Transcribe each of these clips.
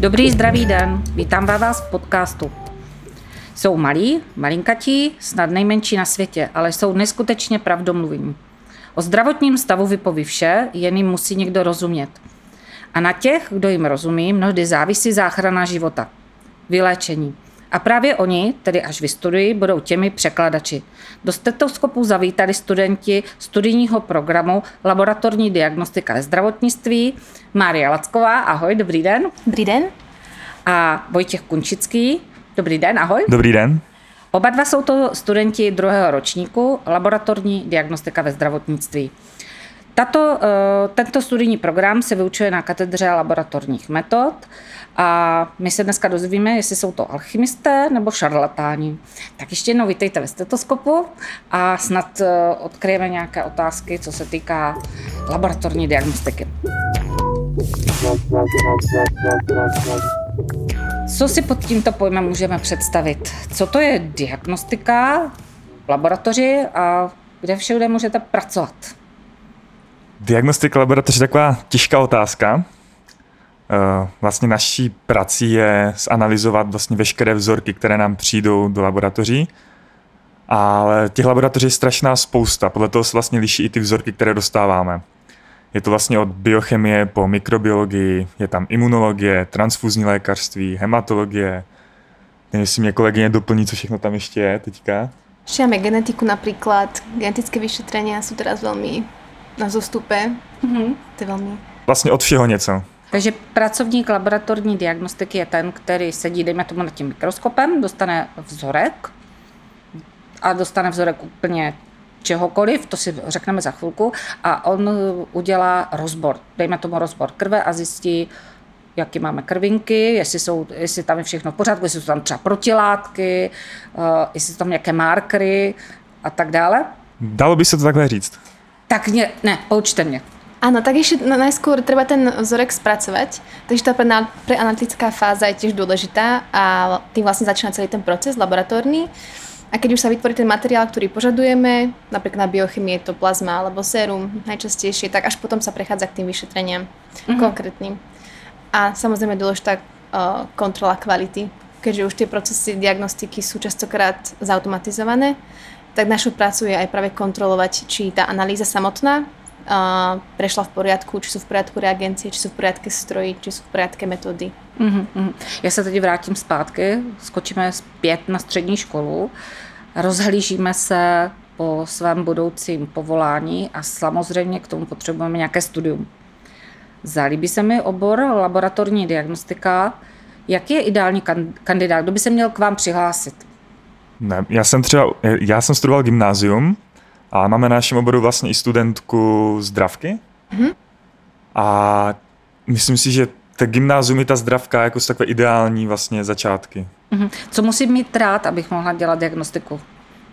Dobrý zdravý den, vítám vás v podcastu. Jsou malí, malinkatí, snad nejmenší na světě, ale jsou neskutečně pravdomluviní. O zdravotním stavu vypoví vše, jen jim musí někdo rozumět. A na těch, kdo jim rozumí, mnohdy závisí záchrana života. Vyléčení. A právě oni, tedy až vystudují, budou těmi překladači. Do stetoskopu zavítali studenti studijního programu Laboratorní diagnostika ve zdravotnictví Mária Lacková, ahoj, dobrý den. Dobrý den. A Vojtěch Kunčický, dobrý den, ahoj. Dobrý den. Oba dva jsou to studenti druhého ročníku Laboratorní diagnostika ve zdravotnictví. Tato, eh, tento studijní program se vyučuje na katedře laboratorních metod a my se dneska dozvíme, jestli jsou to alchymisté nebo šarlatáni. Tak ještě jednou vítejte ve stetoskopu a snad eh, odkryjeme nějaké otázky, co se týká laboratorní diagnostiky. Co si pod tímto pojmem můžeme představit? Co to je diagnostika v laboratoři a kde všude můžete pracovat? Diagnostika laboratoře je taková těžká otázka. Eh, vlastně naší prací je zanalizovat vlastně veškeré vzorky, které nám přijdou do laboratoří. Ale těch laboratoří je strašná spousta, podle toho se vlastně liší i ty vzorky, které dostáváme. Je to vlastně od biochemie po mikrobiologii, je tam imunologie, transfuzní lékařství, hematologie. Nevím, jestli mě kolegyně doplní, co všechno tam ještě je teďka. Máme genetiku napríklad, genetické vyšetrenia sú teraz veľmi na zostupe. Mm-hmm. To je veľmi... Vlastně od všeho něco. Takže pracovník laboratorní diagnostiky je ten, který sedí, dejme tomu, nad tím mikroskopem, dostane vzorek a dostane vzorek úplně čehokoliv, to si řekneme za chvilku, a on udělá rozbor, dejme tomu rozbor krve a zjistí, jaký máme krvinky, jestli, jsou, jestli tam je všechno v pořádku, jestli jsou tam třeba protilátky, uh, jestli jsou tam nějaké markery a tak dále. Dalo by se to takhle říct? Tak ne, ne poučte mě. Áno, tak ešte najskôr treba ten vzorek spracovať, takže tá preanalytická fáza je tiež dôležitá a tým vlastne začína celý ten proces laboratórny. A keď už sa vytvorí ten materiál, ktorý požadujeme, napríklad na biochemii je to plazma alebo sérum najčastejšie, tak až potom sa prechádza k tým vyšetreniam mm-hmm. konkrétnym. A samozrejme dôležitá uh, kontrola kvality, keďže už tie procesy diagnostiky sú častokrát zautomatizované, tak našou prácou je aj práve kontrolovať, či tá analýza samotná uh, prešla v poriadku, či sú v poriadku reagencie, či sú v poriadku stroji, či sú v poriadku metody. Mm-hmm. Já se teď vrátím zpátky, skočíme zpět na střední školu, rozhlížíme se po svém budoucím povolání a samozřejmě k tomu potřebujeme nějaké studium. Zalíbí se mi obor laboratorní diagnostika. Jaký je ideální kandidát? Kdo by se měl k vám přihlásit? Ne, já jsem třeba, já jsem studoval gymnázium a máme na našem oboru vlastně i studentku zdravky. Mm-hmm. A myslím si, že ta gymnázium je ta zdravka jako takové ideální vlastně začátky. Mm-hmm. Co musím mít rád, abych mohla dělat diagnostiku?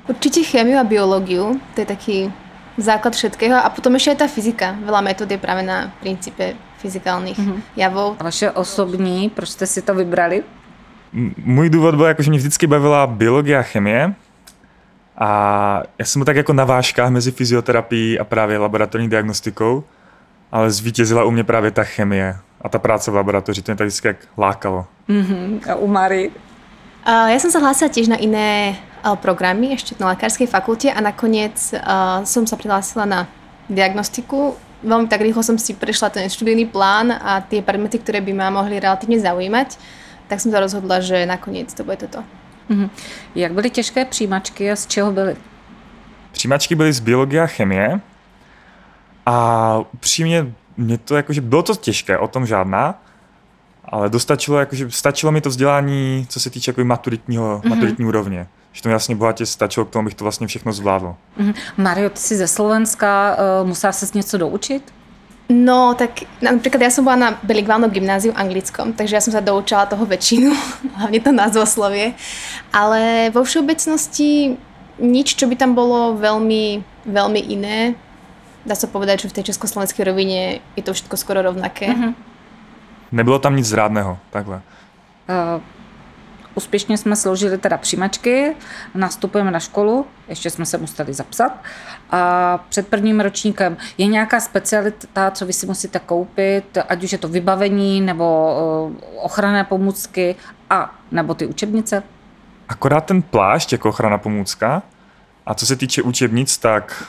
Určitě chemii a biológiu, to je taký základ všetkého. A potom ještě je ta fyzika. Veľa metod je právě na principe fyzikálních mm-hmm. javů. A vaše osobní, proč jste si to vybrali? M- můj důvod byl, jako, že mě vždycky bavila biologie a chemie. A já jsem byl tak jako na vážkách mezi fyzioterapií a právě laboratorní diagnostikou, ale zvítězila u mě právě ta chemie a ta práce v laboratoři, to mě tak vždycky jak lákalo. Mm-hmm. A u Mary? Uh, ja som sa hlásila tiež na iné uh, programy, ešte na lekárskej fakulte a nakoniec uh, som sa prihlásila na diagnostiku. Veľmi tak rýchlo som si prešla ten študijný plán a tie predmety, ktoré by ma mohli relatívne zaujímať, tak som sa rozhodla, že nakoniec to bude toto. Mm-hmm. Jak byly těžké přijímačky a z čeho byly? Přijímačky byly z biologie a chemie a upřímně mě to jakože bylo to těžké, o tom žádná, ale dostačilo, jakože stačilo mi to vzdělání, co se týče jako maturitního, mm-hmm. maturitní úrovně. Že to jasně bohatě stačilo k tomu, abych to vlastně všechno zvládl. Mm-hmm. Mario, ty jsi ze Slovenska, uh, musela ses něco doučit? No, tak napríklad ja som bola na bilingválnom gymnáziu anglickom, takže ja som sa doučala toho väčšinu, hlavne to názvoslovie. Ale vo všeobecnosti nič, čo by tam bolo veľmi, veľmi iné. Dá sa povedať, že v tej československej rovine je to všetko skoro rovnaké. Mm-hmm. Nebylo tam nic zrádného, takhle. Uh, úspěšně jsme složili teda přijímačky, nastupujeme na školu, ještě jsme se museli zapsat. A před prvním ročníkem je nějaká specialita, co vy si musíte koupit, ať už je to vybavení nebo eh, ochranné pomůcky a nebo ty učebnice? Akorát ten plášť jako ochrana pomůcka. A co se týče učebnic, tak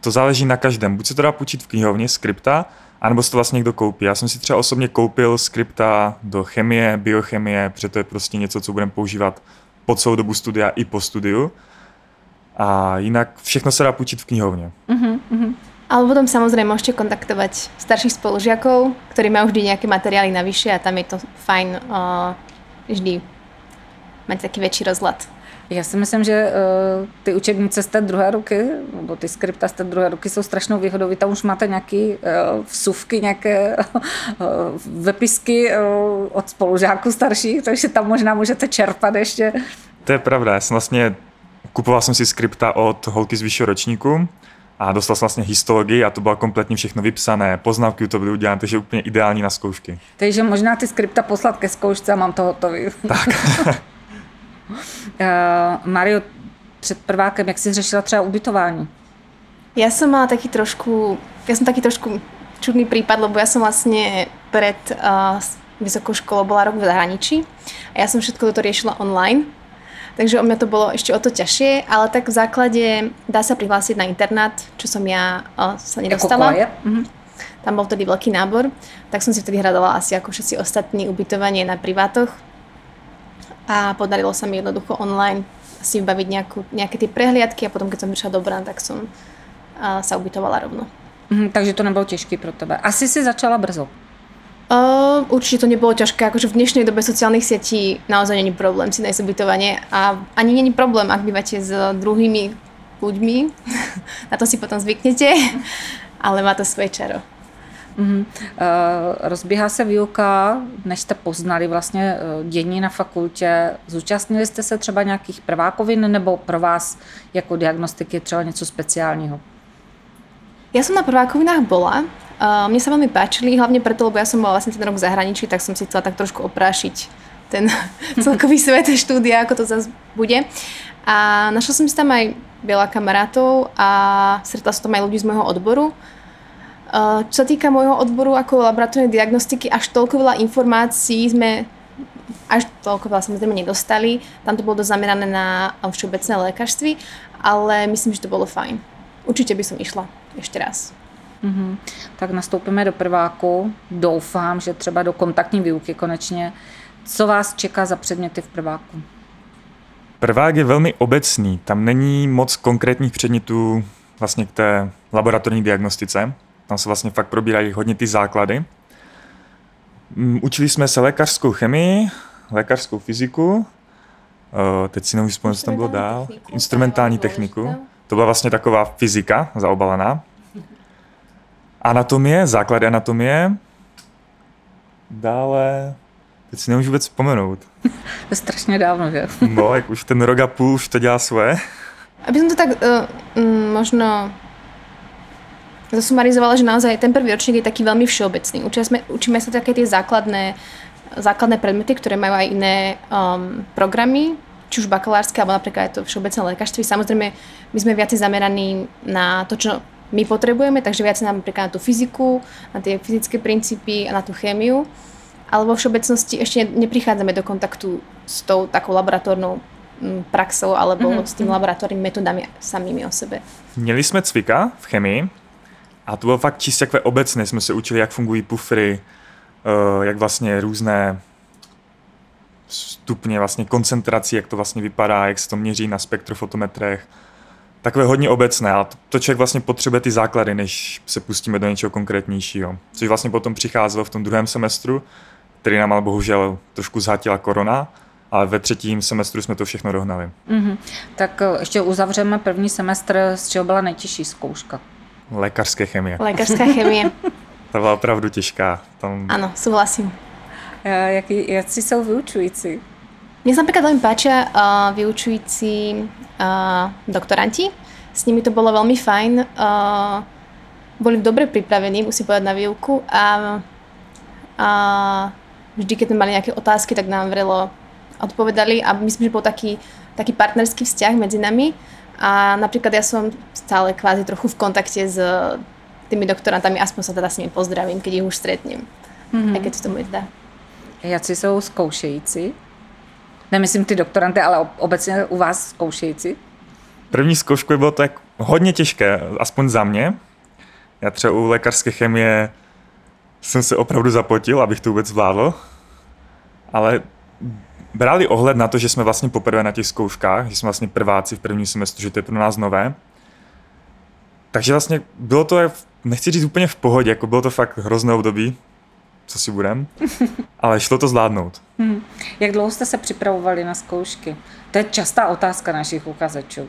to záleží na každém. Buď se to dá půjčit v knihovně, skripta, anebo si to vlastně někdo koupí. Já jsem si třeba osobně koupil skripta do chemie, biochemie, protože to je prostě něco, co budeme používat po celou dobu studia i po studiu. A jinak všechno se dá půjčit v knihovně. Uh-huh, uh-huh. Ale potom samozrejme môžete kontaktovať starších spolužiakov, ktorí majú vždy nejaké materiály navyše a tam je to fajn uh, vždy mať taký väčší rozhľad. Já si myslím, že uh, ty učebnice z té druhé ruky, nebo ty skripta z té druhé ruky jsou strašnou výhodou. Vy tam už máte nějaké uh, vsuvky, nějaké uh, vepisky uh, od spolužáků starších, takže tam možná můžete čerpat ještě. To je pravda, já jsem vlastně, kupoval jsem si skripta od holky z vyššího ročníku a dostal jsem vlastně histologii a to bylo kompletně všechno vypsané, poznávky to byly udělané, takže úplně ideální na zkoušky. Takže možná ty skripta poslat ke zkoušce a mám to hotový. Tak. Uh, Mario, před prvákem, jak jsi řešila třeba ubytování? Ja som mala taký trošku, ja som taký trošku čudný prípad, lebo ja som vlastne pred uh, vysokou školou bola rok v zahraničí a ja som všetko toto riešila online. Takže o mňa to bolo ešte o to ťažšie, ale tak v základe dá sa prihlásiť na internát, čo som ja uh, sa nedostala. Jako mhm. Tam bol vtedy veľký nábor, tak som si vtedy hľadala asi ako všetci ostatní ubytovanie na privátoch. A podarilo sa mi jednoducho online si vybaviť nejakú, nejaké tie prehliadky a potom, keď som prišla do Brna, tak som uh, sa ubytovala rovno. Mhm, takže to nebylo těžké pro tebe. Asi si začala brzo. Uh, určite to nebolo ťažké, akože v dnešnej dobe sociálnych sietí naozaj není problém si nájsť ubytovanie a ani není problém, ak bývate s druhými ľuďmi, na to si potom zvyknete, ale má to svoje čaro. Mm-hmm. Uh, rozbíhá se výuka, než jste poznali vlastně uh, dění na fakultě. Zúčastnili jste se třeba nějakých prvákovin nebo pro vás jako diagnostiky třeba něco speciálního? Ja som na prvákovinách bola. Uh, mne sa veľmi páčili, hlavne preto, lebo ja som bola vlastne ten rok v zahraničí, tak som si chcela tak trošku oprášiť ten celkový svet štúdia, ako to zase bude. A našla som si tam aj veľa kamarátov a stretla som tam aj ľudí z môjho odboru. Uh, čo sa týka môjho odboru ako laboratórnej diagnostiky, až toľko veľa informácií sme až toľko veľa samozrejme nedostali. Tam to bolo dosť zamerané na všeobecné lékařství, ale myslím, že to bolo fajn. Určite by som išla ešte raz. Mm-hmm. Tak nastoupíme do prváku. Doufám, že třeba do kontaktní výuky konečně. Co vás čeká za předměty v prváku? Prvák je velmi obecný, tam není moc konkrétních předmětů vlastně k té laboratorní diagnostice. Tam se vlastně fakt probírají hodně ty základy. Mm, učili jsme se lékařskou chemii, lékařskou fyziku, eh, teď si nevím co tam bylo dál, instrumentální techniku. To byla vlastně taková fyzika zaobalená. Anatomie, základy anatomie. Dále, teď si nemůžu vůbec vzpomenout. To je strašně dávno, že? No, jak už ten rok a půl už to dělá svoje. Aby som to tak uh, možno zasumarizovala, že naozaj ten prvý ročník je taký veľmi všeobecný. Učíme, sme, učíme sa také tie základné, základné predmety, ktoré majú aj iné um, programy, či už bakalárske, alebo napríklad aj to všeobecné lékařství. Samozrejme, my sme viacej zameraní na to, čo my potrebujeme, takže viacej napríklad na tú fyziku, na tie fyzické princípy a na tú chémiu. Ale vo všeobecnosti ešte neprichádzame do kontaktu s tou takou laboratórnou mm, praxou alebo mm-hmm. s tými laboratórnymi metodami samými o sebe. Měli jsme cvika v chemii a to bylo fakt čistě takové obecné. Jsme se učili, jak fungují pufry, eh, jak vlastně různé stupně vlastně koncentrací, jak to vlastně vypadá, jak se to měří na spektrofotometrech. Takové hodně obecné, ale to člověk vlastně potřebuje ty základy, než se pustíme do něčeho konkrétnějšího. Což vlastně potom přicházelo v tom druhém semestru, který nám ale bohužel trošku zhatila korona, ale ve třetím semestru jsme to všechno dohnali. Mm-hmm. Tak eh, ještě uzavřeme první semestr, z čeho byla nejtěžší zkouška. Lékařské chemie. Lékařská chemie. Ta byla opravdu těžká. Tam... Áno, súhlasím. Eh, Jaký, jaký jsou vyučující? Mne sa napríklad veľmi páčia uh, vyučující uh, doktoranti. S nimi to bolo veľmi fajn. Uh, boli dobre pripravení, musím povedať, na výuku a, a vždy, keď sme mali nejaké otázky, tak nám vrelo odpovedali a myslím, že bol taký, taký partnerský vzťah medzi nami a napríklad ja som stále kvázi trochu v kontakte s tými doktorantami, aspoň sa teda s nimi pozdravím, keď ich už stretnem. Mm-hmm. Aj keď to tomu zdá. Jaci jsou zkoušející? Nemyslím ty doktoranty, ale obecně u vás zkoušející? První zkoušku bylo tak hodně těžké, aspoň za mě. Já třeba u lékařské chemie jsem se opravdu zapotil, abych to vůbec zvládl. Ale brali ohled na to, že jsme vlastně poprvé na těch zkouškách, že jsme vlastně prváci v prvním semestru, že to je pro nás nové. Takže vlastně bylo to, nechci říct úplně v pohodě, jako bylo to fakt hrozné období, co si budem, ale šlo to zvládnout. Hmm. Jak dlouho jste se připravovali na zkoušky? To je častá otázka našich uchazečů.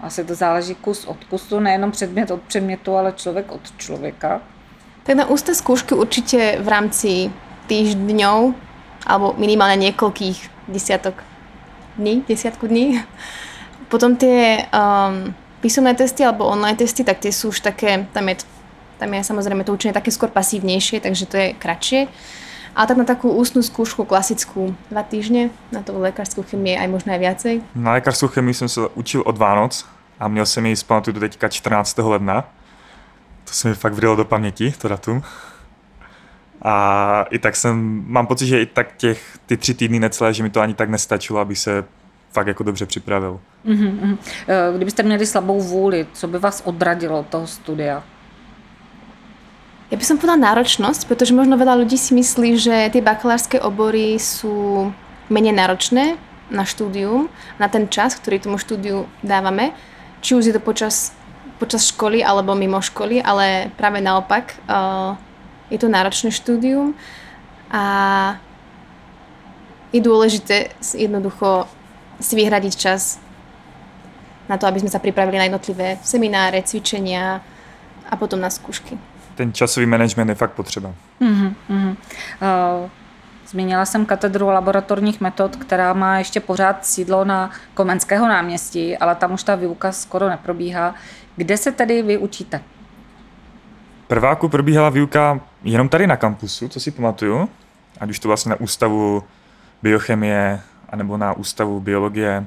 Asi to záleží kus od kusu, nejenom předmět od předmětu, ale člověk od člověka. Tak na ústne skúšky určite v rámci týždňov alebo minimálne niekoľkých desiatok dní, desiatku dní. Potom tie um, písomné testy alebo online testy, tak tie sú už také, tam je, tam je samozrejme to učenie také skôr pasívnejšie, takže to je kratšie. A tak na takú ústnu skúšku klasickú dva týždne, na to lékařskou chemii aj možno aj viacej. Na lékařskou chemii jsem se učil od Vánoc a měl jsem ji zpamatuju teďka 14. ledna. To se mi fakt vrylo do paměti, to datum. A i tak jsem, mám pocit, že i tak těch, ty tři týdny necelé, že mi to ani tak nestačilo, aby se fakt jako dobře připravil. Mm-hmm. Kdybyste měli slabou vůli, co by vás odradilo od toho studia? Ja by som povedala náročnosť, pretože možno veľa ľudí si myslí, že tie bakalárske obory sú menej náročné na štúdium, na ten čas, ktorý tomu štúdiu dávame. Či už je to počas, počas školy alebo mimo školy, ale práve naopak uh, je to náročné štúdium a je dôležité jednoducho si vyhradiť čas na to, aby sme sa pripravili na jednotlivé semináre, cvičenia a potom na skúšky ten časový management je fakt potřeba. Mm-hmm. Uh, zmínila jsem katedru laboratorních metod, která má ještě pořád sídlo na Komenského náměstí, ale tam už ta výuka skoro neprobíhá. Kde se tedy vy učíte? Prváku probíhala výuka jenom tady na kampusu, co si pamatuju. Ať už to vlastně na ústavu biochemie, anebo na ústavu biologie.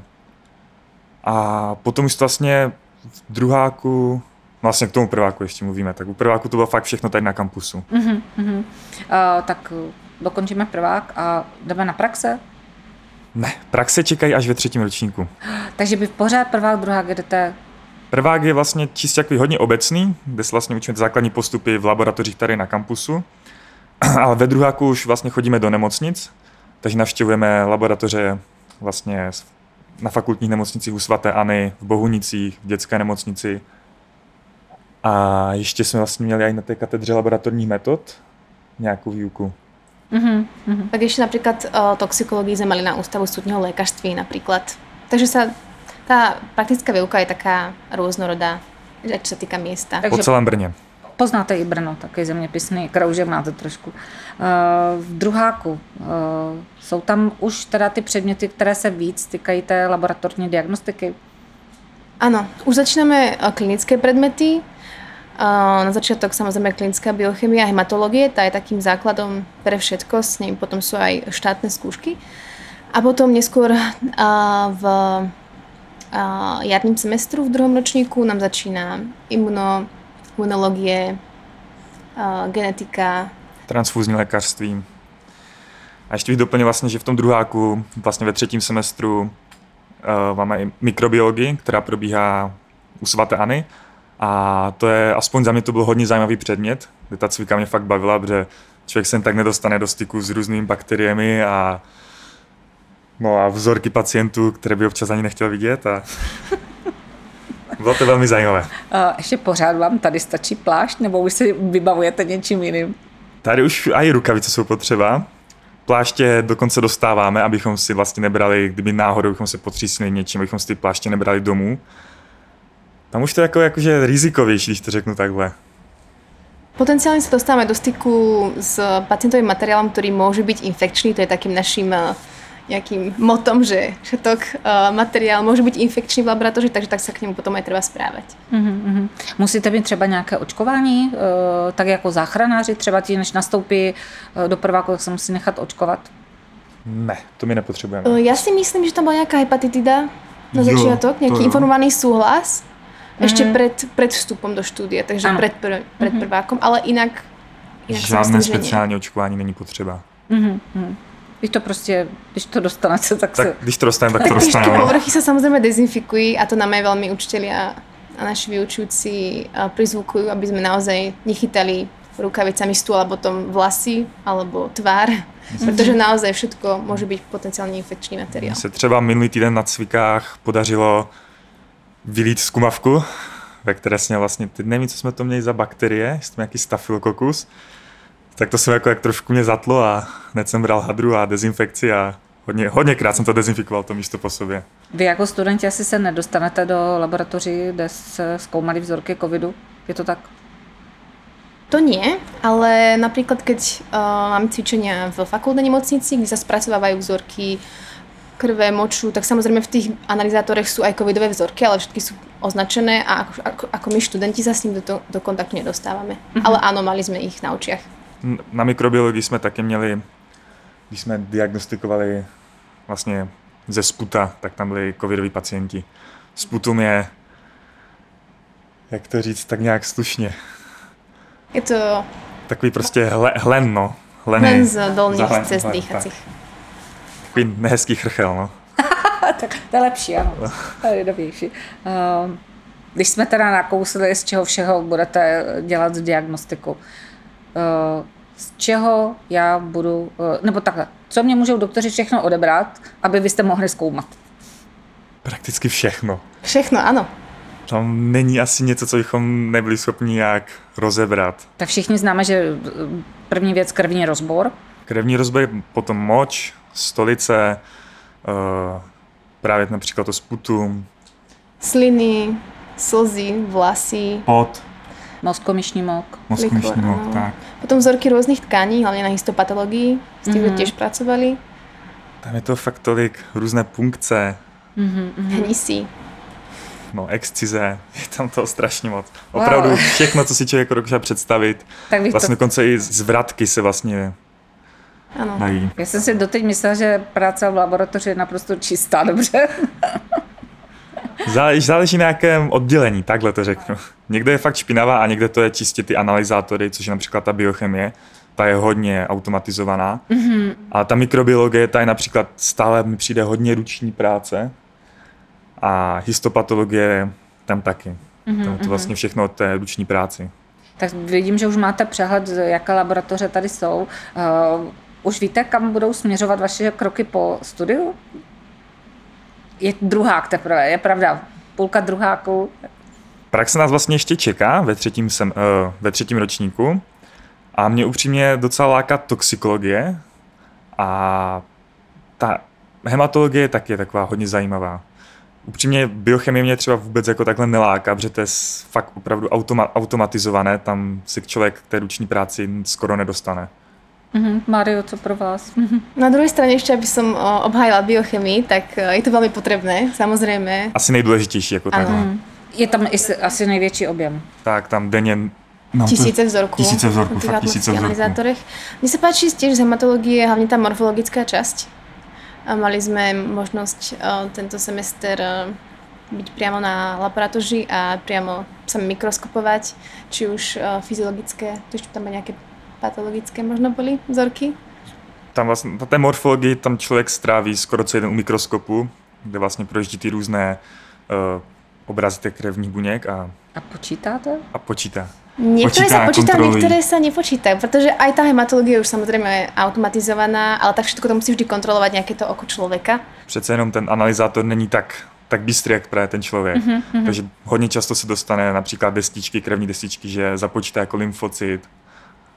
A potom už to vlastně v druháku Vlastně k tomu prváku ještě mluvíme. Tak u prváku to bylo fakt všechno tady na kampusu. Uh-huh, uh-huh. Uh, tak dokončíme prvák a jdeme na praxe? Ne, praxe čekají až ve třetím ročníku. Takže by pořád prvák, druhá jdete Prvák je vlastně čistě takový hodně obecný, kde se vlastně učíme základní postupy v laboratořích tady na kampusu, ale ve druháku už vlastně chodíme do nemocnic, takže navštěvujeme laboratoře vlastně na fakultních nemocnicích u svatéAny, v Bohunicích, v dětské nemocnici, a ještě jsme vlastně měli i na té katedře laboratorních metod nějakou výuku. Mm-hmm. Mm-hmm. Tak ještě například uh, toxikologii jsme na Ústavu studního lékařství například. Takže se ta praktická výuka je taká různorodá, co se týká místa. Takže po celém Brně. Poznáte i Brno, taky zeměpisný kroužek máte trošku. Uh, v druháku uh, jsou tam už teda ty předměty, které se víc týkají té laboratorní diagnostiky? Ano, už začínáme klinické predmety, na začiatok samozrejme klinická biochemia a hematológie, tá je takým základom pre všetko, s ním potom sú aj štátne skúšky. A potom neskôr v jarním semestru v druhom ročníku nám začíná imuno, imunologie, genetika. Transfúzní lékařství. A ještě bych doplnil vlastně, že v tom druháku, vlastně ve třetím semestru, uh, máme i mikrobiologii, která probíhá u svatéAny a to je, aspoň za mě to byl hodně zajímavý předmět, kde ta cvika mě fakt bavila, protože člověk se tak nedostane do styku s různými bakteriemi a No a vzorky pacientů, které by občas ani nechtěl vidět a bylo to velmi zajímavé. A ještě pořád vám tady stačí plášť, nebo už si vybavujete něčím jiným? Tady už i rukavice jsou potřeba. Pláště dokonce dostáváme, abychom si vlastně nebrali, kdyby náhodou bychom se potřísli něčím, abychom si ty pláště nebrali domů, tam už to je jako, jakože rizikovější, když to řeknu takhle. Potenciálne sa dostávame do styku s pacientovým materiálom, ktorý môže byť infekčný, to je takým naším eh, nejakým motom, že všetok uh, materiál může být infekční v laboratoři, takže tak se k němu potom aj treba správať. Mm-hmm. Musíte mít třeba nějaké očkování, uh, tak jako záchranáři, třeba ti, než nastoupí uh, do prváku, tak se musí nechat očkovat? Ne, to my nepotřebujeme. Uh, Ja si myslím, že tam bola nejaká hepatitida na nejaký jo. informovaný súhlas ešte Mhm. pred, pred vstupom do štúdia, takže Áno. pred, pr, pred prvákom, ale inak, inak si Žádné myslím, speciální očkování není potřeba. Mhm, mhm. Když to prostě, když to dostanete, tak, Tak se... když to dostaneme, tak to Tak ešte dostaneme. no. povrchy sa samozrejme dezinfikujú a to nám aj veľmi učitelia a naši vyučujúci a, prizvukujú, aby sme naozaj nechytali rukavicami stôl alebo potom vlasy alebo tvár, pretože naozaj všetko môže byť potenciálne infekčný materiál. Mně se třeba minulý týden na cvikách podařilo vylít zkumavku, ve které jsme vlastně, teď nevím, co jsme to měli za bakterie, to nějaký stafylokokus, tak to jsem jako jak trošku mě zatlo a hned jsem bral hadru a dezinfekci a hodně, hodněkrát jsem to dezinfikoval to místo po sobě. Vy jako studenti asi se nedostanete do laboratoří, kde se zkoumali vzorky covidu. Je to tak? To nie, ale napríklad keď uh, máme cvičenia v fakultnej nemocnici, kde sa spracovávajú vzorky krve, moču, tak samozrejme v tých analyzátorech sú aj covidové vzorky, ale všetky sú označené a ako, ako, ako my študenti sa s ním do, to, do kontaktu nedostávame. Mm-hmm. Ale áno, mali sme ich na očiach. Na mikrobiologii jsme taky měli, když jsme diagnostikovali vlastně ze sputa, tak tam byli covidoví pacienti. Sputum je, jak to říct, tak nějak slušně. Je to Takový prostě hle, hlen, no. Hlený, len z dolných Zahlen- cest tak, dýchacích. Takový nehezký chrchel, no. tak to je lepší, ano. To je novější. Uh, když jsme teda nakousli, z čeho všeho budete dělat diagnostiku, uh, z čeho já budu, uh, nebo takhle, co mě můžou doktoři všechno odebrat, aby vy jste mohli zkoumat? Prakticky všechno. Všechno, áno. Tam není asi něco, co bychom nebyli schopni nějak rozebrat. Tak všichni známe, že uh, první věc krevní rozbor, Krevní rozboj, potom moč, stolice, právě například to sputum, Sliny, slzy, vlasy, pot, mozkomyšní mok. mozkomišní Likvor, mok, áno. tak. potom vzorky rôznych tkaní, hlavne na histopatológii, s tým mm-hmm. tiež pracovali, Tam je to fakt tolik, různé punkce, Mhm, mhm. hnisy. no, excize, je tam toho strašně moc. Opravdu Wow. všechno, co si člověk dokáže představit. Tak bych Vlastně to, dokonce i zvratky se vlastně dají. já jsem si doteď myslela, že práce v laboratoři je naprosto čistá, dobře. Záleží, záleží na jakém oddělení, takhle to řeknu. Někde je fakt špinavá a někde to je čistě ty analyzátory, což je například ta biochemie. Ta je hodně automatizovaná. Mm-hmm. A ta mikrobiologie, ta je například stále mi přijde hodně ruční práce. A histopatologie tam taky. Mm-hmm. To, to vlastně všechno od té ruční práci. Tak vidím, že už máte přehled, jaké laboratoře tady jsou. Uh, už víte, kam budou směřovat vaše kroky po studiu? Je druhák teprve, je pravda. Půlka druháků. Praxe nás vlastně ještě čeká ve třetím, sem, uh, ve třetím ročníku a mě upřímně docela láká toxikologie a ta hematologie taky je taková hodně zajímavá. Upřímně biochemie mě třeba vůbec jako takhle neláká, protože to je fakt opravdu automa- automatizované, tam se člověk k té ruční práci skoro nedostane. Mhm, Mario, co pro vás? Na druhej strane ešte, aby som o, obhájila biochemii, tak e, je to veľmi potrebné, samozrejme. Asi nejdůležitější jako takhle. Je tam asi největší objem. Tak tam denně no, Tisíce vzorků. Tisíce vzorků, fakt tisíce vzorků. analyzátorech. Mne sa páči tiež z hematológie, hlavne tá morfologická časť. A mali sme možnosť e, tento semester byť priamo na laboratoři a priamo sa mikroskopovať, či už fyziologické, to ešte tam aj nejaké patologické možno boli vzorky. tam vlastně, na té morfologii tam člověk stráví skoro co jeden u mikroskopu, kde vlastně projíždí ty různé uh, obrazy těch krevních buněk a, A počítáte? a počítá. Niektoré Počítá sa počítajú, niektoré sa nepočítajú, pretože aj tá hematológia je už samozrejme je automatizovaná, ale tak všetko to musí vždy kontrolovať nejaké to oko človeka. Přece jenom ten analyzátor není tak, tak bystrý, jak právě ten člověk. Mm-hmm. Takže hodně často se dostane například destičky, krevní destičky, že započítá jako lymfocyt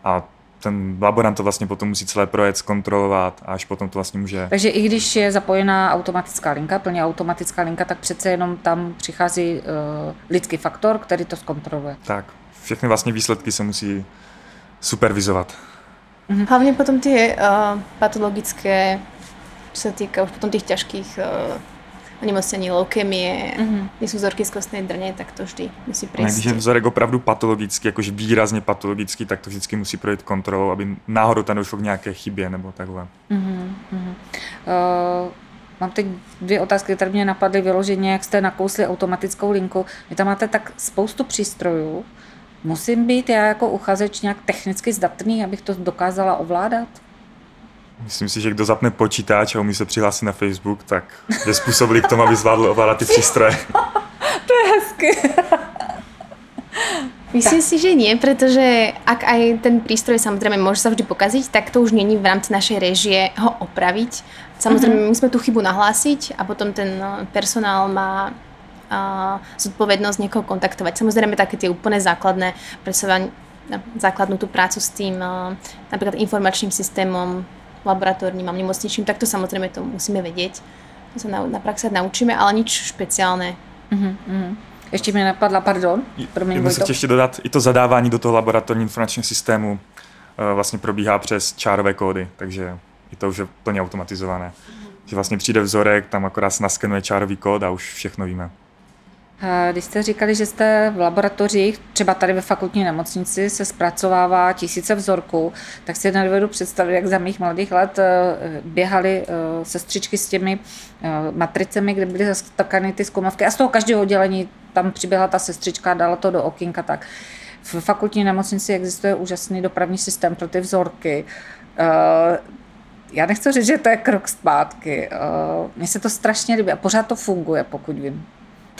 a ten laborant to vlastně potom musí celé projet, zkontrolovat a až potom to vlastně může... Takže i když je zapojená automatická linka, plně automatická linka, tak přece jenom tam přichází uh, lidský faktor, který to zkontroluje. Tak, všechny vlastně výsledky se musí supervizovat. Hlavne potom tie uh, patologické, čo sa týka už potom tých ťažkých uh, onemocnění leukemie, mm-hmm. jsou vzorky z kostné drně, tak to vždy musí A Když je vzorek opravdu patologický, jakože výrazně patologický, tak to vždycky musí projít kontrolou, aby náhodou tam došlo k nějaké chybě nebo takhle. Uh, mám teď dvě otázky, které mě napadly vyloženě, jak jste nakousli automatickou linku. Vy tam máte tak spoustu přístrojů. Musím být já jako uchazeč nějak technicky zdatný, abych to dokázala ovládat? Myslím si, že kdo zapne počítač a umí se přihlásit na Facebook, tak je způsobili k tomu, aby zvládl ovládat ty přístroje. To je hezky. Myslím si, že nie, pretože ak aj ten prístroj samozrejme môže sa vždy pokaziť, tak to už není v rámci našej režie ho opraviť. Samozrejme, my musíme tú chybu nahlásiť a potom ten no, personál má a, zodpovednosť niekoho kontaktovať. Samozrejme, také tie úplne základné pracovanie, základnú tú prácu s tým a, napríklad informačným systémom, laboratórnym a nemocničným, tak to samozrejme to musíme vedieť. To sa na, na praxi naučíme, ale nič špeciálne. Ještě mi napadla, pardon, promiň, Musím Vojto. ještě dodat, i to zadávání do toho laboratorního informačního systému eh, vlastně probíhá přes čárové kódy, takže i to už je plně automatizované. Že vlastně přijde vzorek, tam akorát se naskenuje čárový kód a už všechno víme. A Když jste říkali, že jste v laboratořích, třeba tady ve fakultní nemocnici se zpracovává tisíce vzorků, tak si nedovedu představit, jak za mých mladých let eh, běhaly eh, sestřičky s těmi eh, matricemi, kde byly zastakany ty zkoumavky a z toho každého oddělení tam přiběhla ta sestřička a dala to do okýnka. Tak. V fakultní nemocnici existuje úžasný dopravní systém pro ty vzorky. Eh, Já nechci říct, že to je krok zpátky. Eh, Mně se to strašně líbí a pořád to funguje, pokud vím.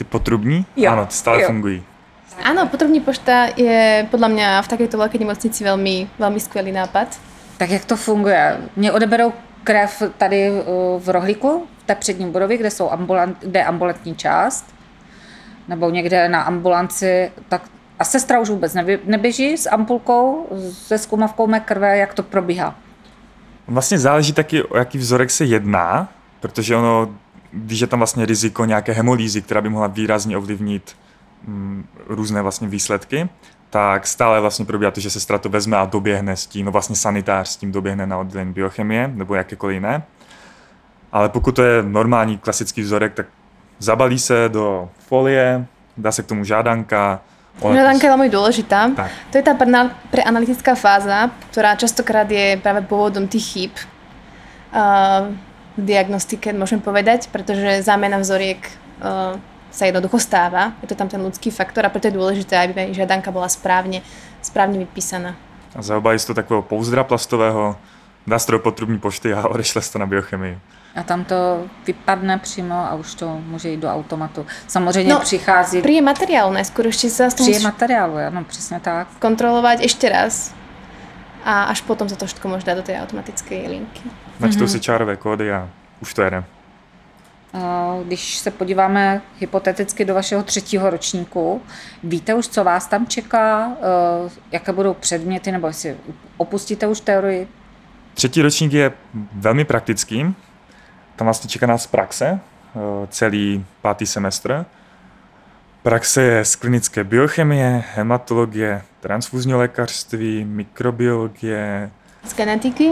Ty potrubní? Jo, Ano, ty stále jo. fungují. Áno, potrební pošta je podľa mňa v takejto veľkej nemocnici veľmi, veľmi skvelý nápad. Tak jak to funguje? Mě odeberou krev tady uh, v rohlíku, v té přední budově, kde, jsou ambulant, kde je ambulantní část, nebo někde na ambulanci, tak a sestra už vůbec neběží s ampulkou, se zkumavkou mé krve, jak to probíhá. Vlastně záleží taky, o jaký vzorek se jedná, protože ono, když je tam vlastně riziko nějaké hemolýzy, která by mohla výrazně ovlivnit mm, různé vlastně výsledky, tak stále vlastně probíhá to, že sestra to vezme a doběhne s tím, no vlastně sanitář s tím doběhne na oddělení biochemie nebo jakékoliv jiné. Ale pokud to je normální klasický vzorek, tak zabalí se do folie, dá se k tomu žádanka. Žadanka je veľmi dôležitá. Tak. To je tá prena- preanalytická fáza, ktorá častokrát je práve pôvodom tých chýb uh, v diagnostike, môžem povedať, pretože zámena vzoriek uh, sa jednoducho stáva. Je to tam ten ľudský faktor a preto je dôležité, aby žiadanka bola správne, správne vypísaná. A zaobalí se to takového pouzdra plastového, dá se do potrubní pošty a odešle se to na biochemii. A tam to vypadne přímo a už to může jít do automatu. Samozřejmě No, přichází materiálu najskôr ešte sa z toho příjem materiálu, ano, přesně tak. kontrolovať ešte raz a až potom sa to všetko môže dať do tej automatickej linky. Načtou si čárové kódy a už to jede. Eh, Když se podíváme hypoteticky do vašeho třetího ročníku, víte už, co vás tam čeká, eh, jaké budou předměty, nebo jestli opustíte už teorii? Třetí ročník je velmi praktický. Tam vlastně čeká nás praxe, eh, celý pátý semestr. Praxe je z klinické biochemie, hematologie, transfuzní lékařství, mikrobiologie, Z genetiky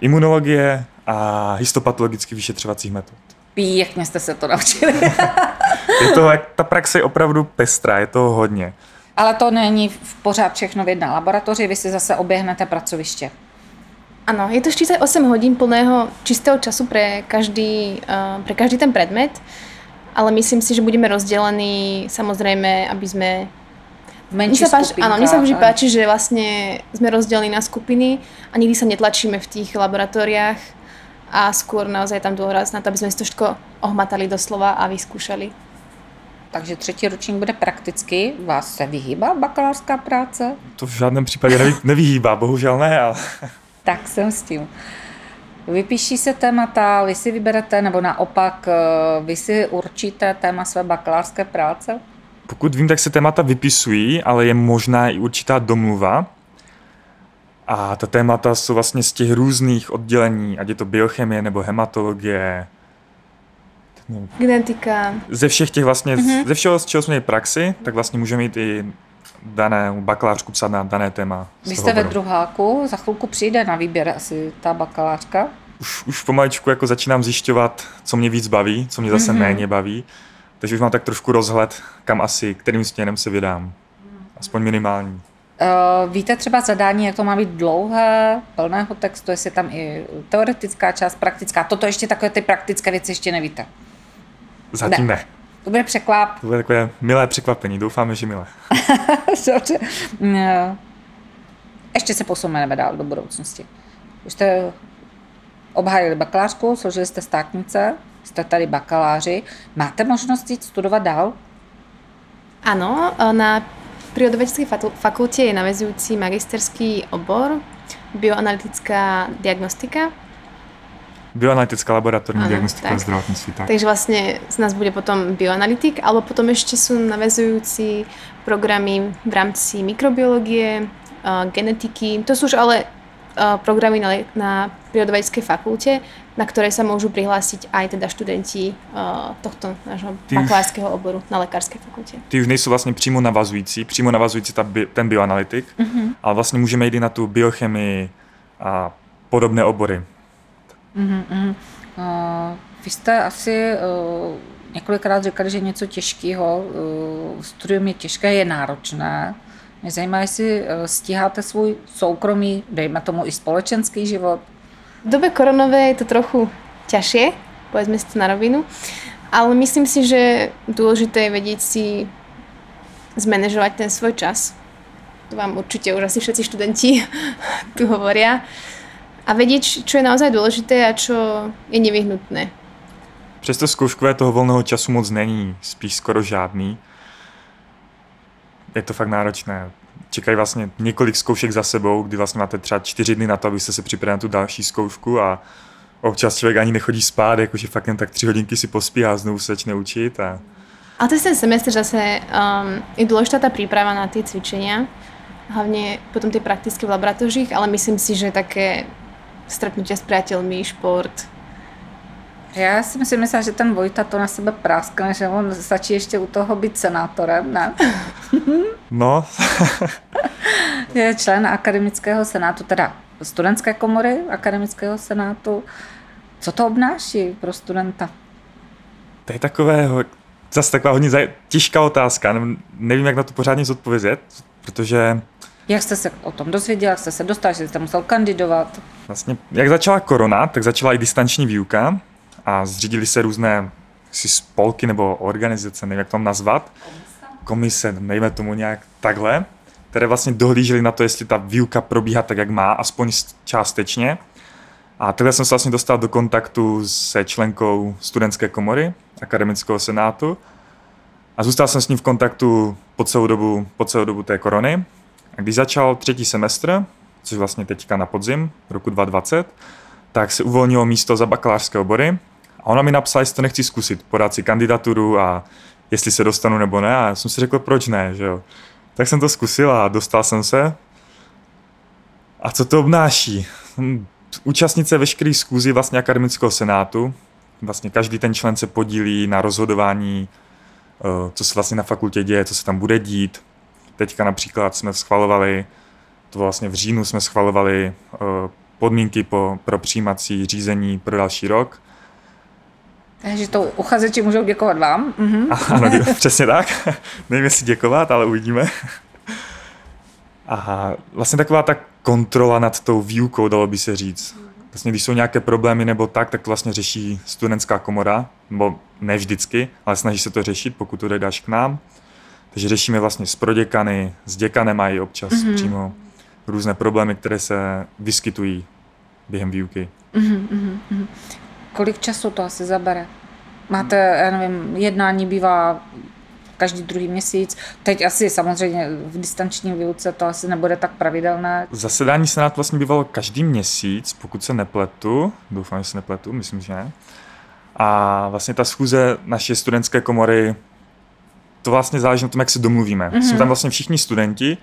imunologie a histopatologických vyšetřovacích metod. Pěkně jste se to naučili. Je to, jak- ta praxe je opravdu pestrá, je toho hodně. Ale to není v pořád všechno v jedné laboratoři, vy si zase oběhnete pracoviště. Áno, je to 48 hodín plného čistého času pre každý, uh, pre každý ten predmet, ale myslím si, že budeme rozdelení samozrejme, aby Mne Menší sa, páči, áno, mne sa vždy skupinka, páči, že vlastne sme rozdelení na skupiny a nikdy sa netlačíme v tých laboratóriách a skôr naozaj tam dôraz na to, aby sme si to všetko ohmatali doslova a vyskúšali. Takže třetí ročník bude prakticky. Vás se vyhýbá bakalářská práce? To v žádném případě nevy, nevyhýbá, bohužel ne, ale Tak jsem s tím. Vypíší se témata, vy si vyberete, nebo naopak eh, vy si určíte téma své bakalářské práce? Pokud vím, tak se témata vypisují, ale je možná i určitá domluva. A ta témata jsou vlastně z těch různých oddělení, ať je to biochemie nebo hematologie, Genetika, ze všech těch vlastně, mm-hmm. ze všeho, z čeho jsme měli praxi, tak vlastně můžeme mít i dané bakalářku psát na dané téma. Vy jste ve druháku, za chvilku přijde na výběr asi ta bakalářka. už, už pomaličku jako začínám zjišťovat, co mě víc baví, co mě zase mm-hmm. méně baví. Takže už mám tak trošku rozhled, kam asi, kterým směrem se vydám. Aspoň minimální. Uh, víte třeba zadání, jak to má být dlouhé, plného textu, jestli je tam i teoretická část, praktická. Toto ještě takové ty praktické věci ještě nevíte. Zatím ne. ne. To bude překvap. To bude takové milé překvapení, doufáme, že milé. Dobře. No. Ještě se posuneme dál do budoucnosti. Už jste obhájili bakalářku, složili jste státnice, jste tady bakaláři. Máte možnost jít studovat dál? Ano, na prírodovedeckej fakulte je navezujúci magisterský obor bioanalytická diagnostika. Bioanalytická laboratorní diagnostika tak. zdravotnictví. Tak. Takže vlastne z nás bude potom bioanalytik, alebo potom ešte sú navezujúci programy v rámci mikrobiológie, genetiky. To sú už ale programy na, na prírodovedeckej fakulte, na ktoré sa môžu prihlásiť aj teda študenti tohto nášho bakalářského oboru na lékařské fakultě. Ty už nejsou vlastně přímo navazující, přímo navazující ta, ten bioanalytik, mm-hmm. ale vlastně můžeme jít i na tu biochemii a podobné obory. Mm-hmm. Uh, vy jste asi uh, několikrát říkali, že něco těžkého, uh, studium je těžké, je náročné. Mě zajímá, jestli eh, stíháte svůj soukromý, dejme tomu i společenský život. V době koronové je to trochu ťažšie, povedzme si to na rovinu, ale myslím si, že důležité je vědět si zmanéžovat ten svůj čas. To vám určitě už asi všetci študenti tu hovoria. A vědět, čo je naozaj důležité a čo je nevyhnutné. Přesto zkouškové toho volného času moc není, spíš skoro žádný je to fakt náročné. Čekají vlastně několik zkoušek za sebou, kdy vlastně máte třeba čtyři dny na to, abyste se připravili na tu další zkoušku a občas člověk ani nechodí spát, jakože fakt jen tak tři hodinky si pospí a znovu se začne učit. A... a je ten semestr zase um, je důležitá ta příprava na ty cvičenia, hlavně potom ty praktické v laboratořích, ale myslím si, že také stretnutia s priateľmi, šport, já si myslím, že ten Vojta to na sebe práskne, že on stačí ještě u toho být senátorem, ne? No. je člen akademického senátu, teda studentské komory akademického senátu. Co to obnáší pro studenta? To je takové, zase taková hodně zaj- těžká otázka. Nevím, jak na to pořádně zodpovědět, protože... Jak jste se o tom dozvěděl, jak jste se dostal, že jste musel kandidovat? Vlastně, jak začala korona, tak začala i distanční výuka a zřídili se různé si spolky nebo organizace, nevím jak to nazvat, komise, nejme tomu nějak takhle, které vlastně dohlížely na to, jestli ta výuka probíhá tak, jak má, aspoň částečně. A takhle jsem se vlastně dostal do kontaktu se členkou studentské komory, akademického senátu a zůstal jsem s ním v kontaktu po celou dobu, po celou dobu té korony. A když začal třetí semestr, což vlastně teďka na podzim roku 2020, tak se uvolnilo místo za bakalářské obory a ona mi napsala, jestli to nechci zkusit, podat si kandidaturu a jestli se dostanu nebo ne. A já jsem si řekl, proč ne, že jo. Tak jsem to zkusil a dostal jsem se. A co to obnáší? Hm, účastnit se veškerých zkůzí vlastně akademického senátu. Vlastně každý ten člen se podílí na rozhodování, eh, co se vlastně na fakultě děje, co se tam bude dít. Teďka například jsme schvalovali, to vlastně v říjnu jsme schvalovali eh, podmínky po, pro přijímací řízení pro další rok. Takže to uchazeči můžou děkovat vám. Mhm. Ano, přesně tak. Nevím, jestli děkovat, ale uvidíme. A vlastně taková ta kontrola nad tou výukou, dalo by se říct. Vlastně, když jsou nějaké problémy nebo tak, tak to vlastně řeší studentská komora, nebo ne vždycky, ale snaží se to řešit, pokud to dáš k nám. Takže řešíme vlastně s proděkany, s děkanem mají občas mm-hmm. přímo různé problémy, které se vyskytují během výuky. Mm-hmm, mm-hmm. Kolik času to asi zabere? Máte, já nevím, jednání bývá každý druhý měsíc. Teď asi samozřejmě v distanční výuce to asi nebude tak pravidelné. Zasedání Senát vlastně bývalo každý měsíc, pokud se nepletu. Doufám, že se nepletu, myslím, že ne. A vlastně ta schůze naší studentské komory, to vlastně záleží na tom, jak se domluvíme. Mm-hmm. Jsou tam vlastně všichni studenti,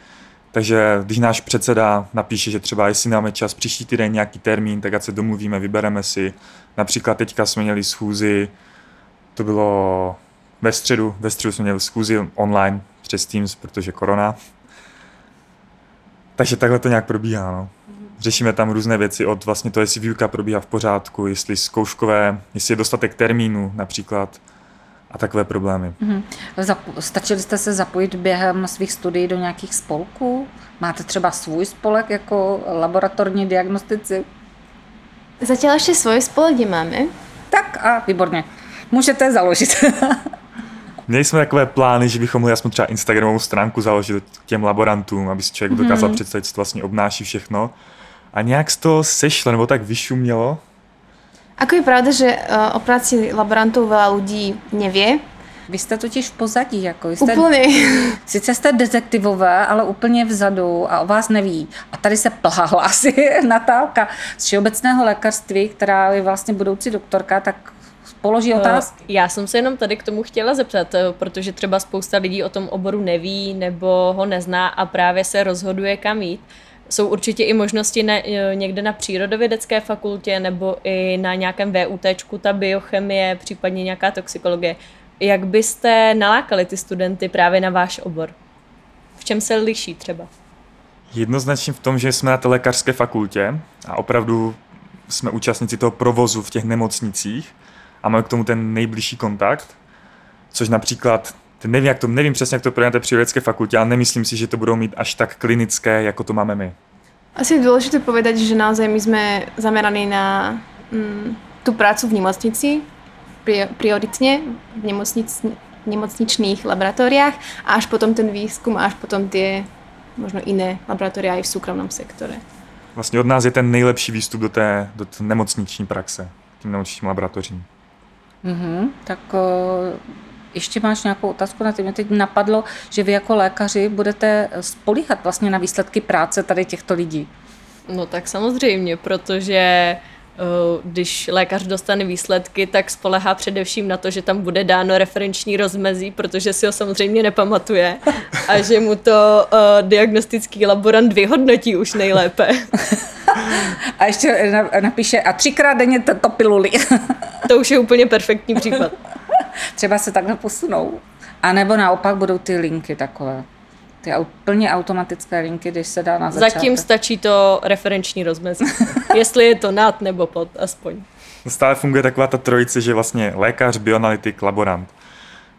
takže když náš předseda napíše, že třeba jestli máme čas příští týden nějaký termín, tak ať se domluvíme, vybereme si. Například teďka jsme měli schůzi, to bylo ve středu, ve středu jsme měli schůzi online přes Teams, protože korona. Takže takhle to nějak probíhá. No. Řešíme tam různé věci od vlastně to, jestli výuka probíhá v pořádku, jestli zkouškové, jestli je dostatek termínů například a takové problémy. Mhm. Zap- stačili jste se zapojit během svých studií do nějakých spolků? Máte třeba svůj spolek jako laboratorní diagnostici? Zatiaľ ešte svoj spolek nemáme. Tak a výborně. Můžete založit. Měli jsme takové plány, že bychom mohli aspoň třeba Instagramovou stránku založit k těm laborantům, aby si člověk dokázal představit, co to vlastně obnáší všechno. A nějak z toho sešlo, nebo tak vyšumělo. Ako je pravda, že uh, o práci laborantov veľa ľudí nevie. Vy jste totiž v pozadí, jako jste, Úplne. sice jste detektivové, ale úplně vzadu a o vás neví. A tady se plhá hlásí Natálka z všeobecného lékařství, která je vlastně budoucí doktorka, tak položí otázku. Eh, Já jsem se jenom tady k tomu chtěla zeptat, eh, protože třeba spousta lidí o tom oboru neví nebo ho nezná a právě se rozhoduje kam jít. Jsou určitě i možnosti na, eh, někde na přírodovědecké fakultě nebo i na nějakém VUT, ta biochemie, případně nějaká toxikologie. Jak byste nalákali ty studenty právě na váš obor? V čem se liší třeba? Jednoznačně v tom, že jsme na té lékařské fakultě a opravdu jsme účastníci toho provozu v těch nemocnicích a máme k tomu ten nejbližší kontakt, což například, teď nevím, jak to, nevím přesně, jak to probíhá na té přírodovědecké fakultě, ale nemyslím si, že to budou mít až tak klinické, jako to máme my. Asi je dôležité povedať, že naozaj my sme zameraní na mm, tú prácu v nemocnici, pri, prioritne v, nemocnic, v nemocničných laboratóriách a až potom ten výskum a až potom tie možno iné laboratória aj v súkromnom sektore. Vlastně od nás je ten nejlepší výstup do té, do té nemocniční praxe, tím nemocničním laboratořím. Mhm, tak o, ještě máš nějakou otázku na ty? Mě teď napadlo, že vy jako lékaři budete spolíhat vlastně na výsledky práce tady těchto lidí. No tak samozřejmě, protože eh, když lékař dostane výsledky, tak spolehá především na to, že tam bude dáno referenční rozmezí, protože si ho samozřejmě nepamatuje a že mu to uh, diagnostický laborant vyhodnotí už nejlépe. A ještě na- napíše a třikrát denně to piluli. To už je úplně perfektní případ. Třeba se takhle posunou. A nebo naopak budou ty linky takové. Ty plně automatické linky, když se dá na začátek. Zatím stačí to referenční rozmezí. Jestli je to nad nebo pod, aspoň. Stále funguje taková ta trojice, že vlastně lékař, bioanalytik, laborant.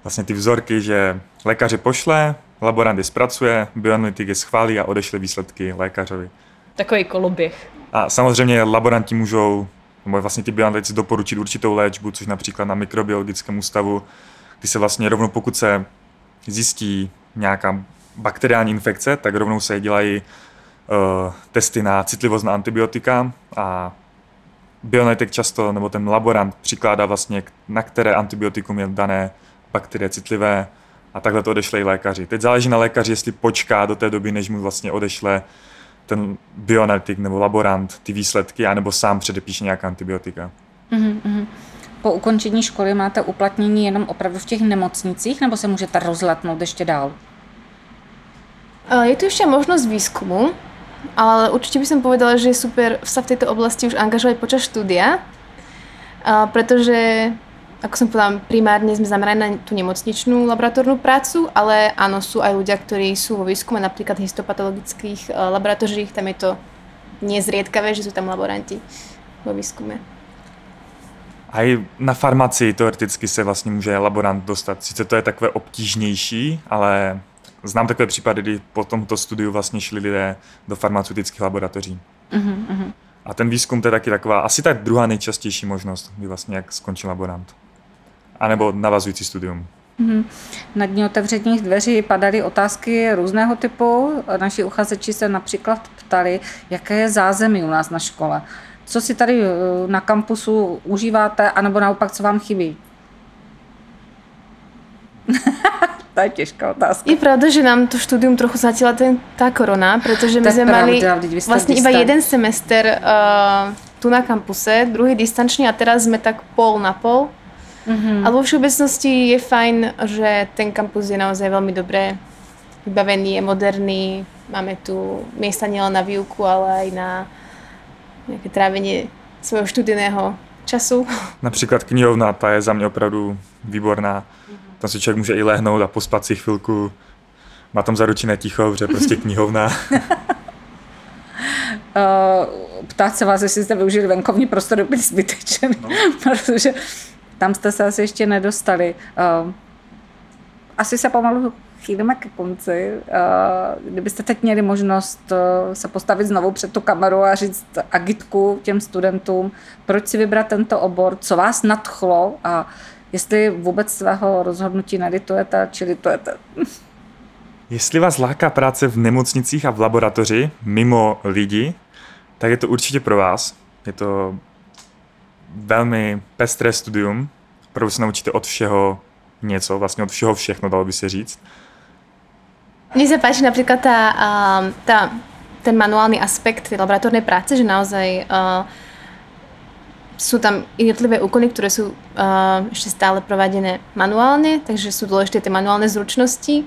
Vlastně ty vzorky, že lékař je pošle, laborant je zpracuje, bioanalytik je schválí a odešle výsledky lékařovi. Takový koloběh. A samozřejmě laboranti můžou, nebo vlastně ty bioanalytici doporučit určitou léčbu, což například na mikrobiologickém ústavu, kdy se vlastně rovnou pokud se zjistí nějaká bakteriální infekce, tak rovnou se dělají uh, testy na citlivost na antibiotika a bioanalytik často, nebo ten laborant přikládá vlastně, na které antibiotikum je dané bakterie citlivé a takhle to odešle i lékaři. Teď záleží na lékaři, jestli počká do té doby, než mu vlastně odešle ten bioanalytik nebo laborant ty výsledky, anebo sám předepíše nějaká antibiotika. Mhm, mhm. Po ukončení školy máte uplatnění jenom opravdu v těch nemocnicích, nebo se můžete rozletnout ještě dál? Je tu ešte možnosť výskumu, ale určite by som povedala, že je super sa v tejto oblasti už angažovať počas štúdia, a pretože, ako som povedala, primárne sme zameraní na tú nemocničnú laboratórnu prácu, ale áno, sú aj ľudia, ktorí sú vo výskume, napríklad histopatologických e, laboratóriích, tam je to nezriedkavé, že sú tam laboranti vo výskume. A i na farmaci teoreticky se vlastně může laborant dostat. Sice to je takové obtížnější, ale znám takové případy, kdy po tomto studiu vlastně šli lidé do farmaceutických laboratoří. Mhm, mhm. A ten výzkum to je taky taková, asi tak druhá nejčastější možnost, kdy vlastně jak skončí laborant. A nebo navazující studium. Mhm. Na dní otevřených dveří padaly otázky různého typu. Naši uchazeči se například ptali, jaké je zázemí u nás na škole. Co si tady eh, na kampusu užíváte, anebo naopak, co vám chybí? to je těžká otázka. Je pravda, že nám to štúdium trochu zatiaľa ten, tá korona, pretože my To je sme mali pravda, vždyť vy ste vlastne iba jeden semester uh, tu na kampuse, druhý distančný a teraz sme tak pol na pol. Mhm. Ale vo všeobecnosti je fajn, že ten kampus je naozaj veľmi dobre vybavený, je moderný, máme tu miesta nielen na výuku, ale aj na nejaké trávenie svojho študijného času. Například knihovna, ta je za mě opravdu výborná. Tam si člověk může i lehnout a pospat si chvilku. Má tam zaručené ticho, protože prostě knihovna. uh, ptát se vás, jestli jste využili venkovní prostor úplně zbytečně, no. protože tam jste se asi ještě nedostali. Uh, asi se pomalu chýlíme ke konci. Uh, kdybyste teď měli možnost uh, se postavit znovu před tu kameru a říct agitku těm studentům, proč si vybrat tento obor, co vás nadchlo a jestli vůbec svého rozhodnutí neditujete, či litujete. Jestli vás láká práce v nemocnicích a v laboratoři mimo lidi, tak je to určitě pro vás. Je to velmi pestré studium, opravdu se naučíte od všeho něco, vlastně od všeho všechno, dalo by se říct. Mne sa páči napríklad tá, uh, tá, ten manuálny aspekt tej laboratórnej práce, že naozaj uh, sú tam jednotlivé úkony, ktoré sú uh, ešte stále provadené manuálne, takže sú dôležité tie manuálne zručnosti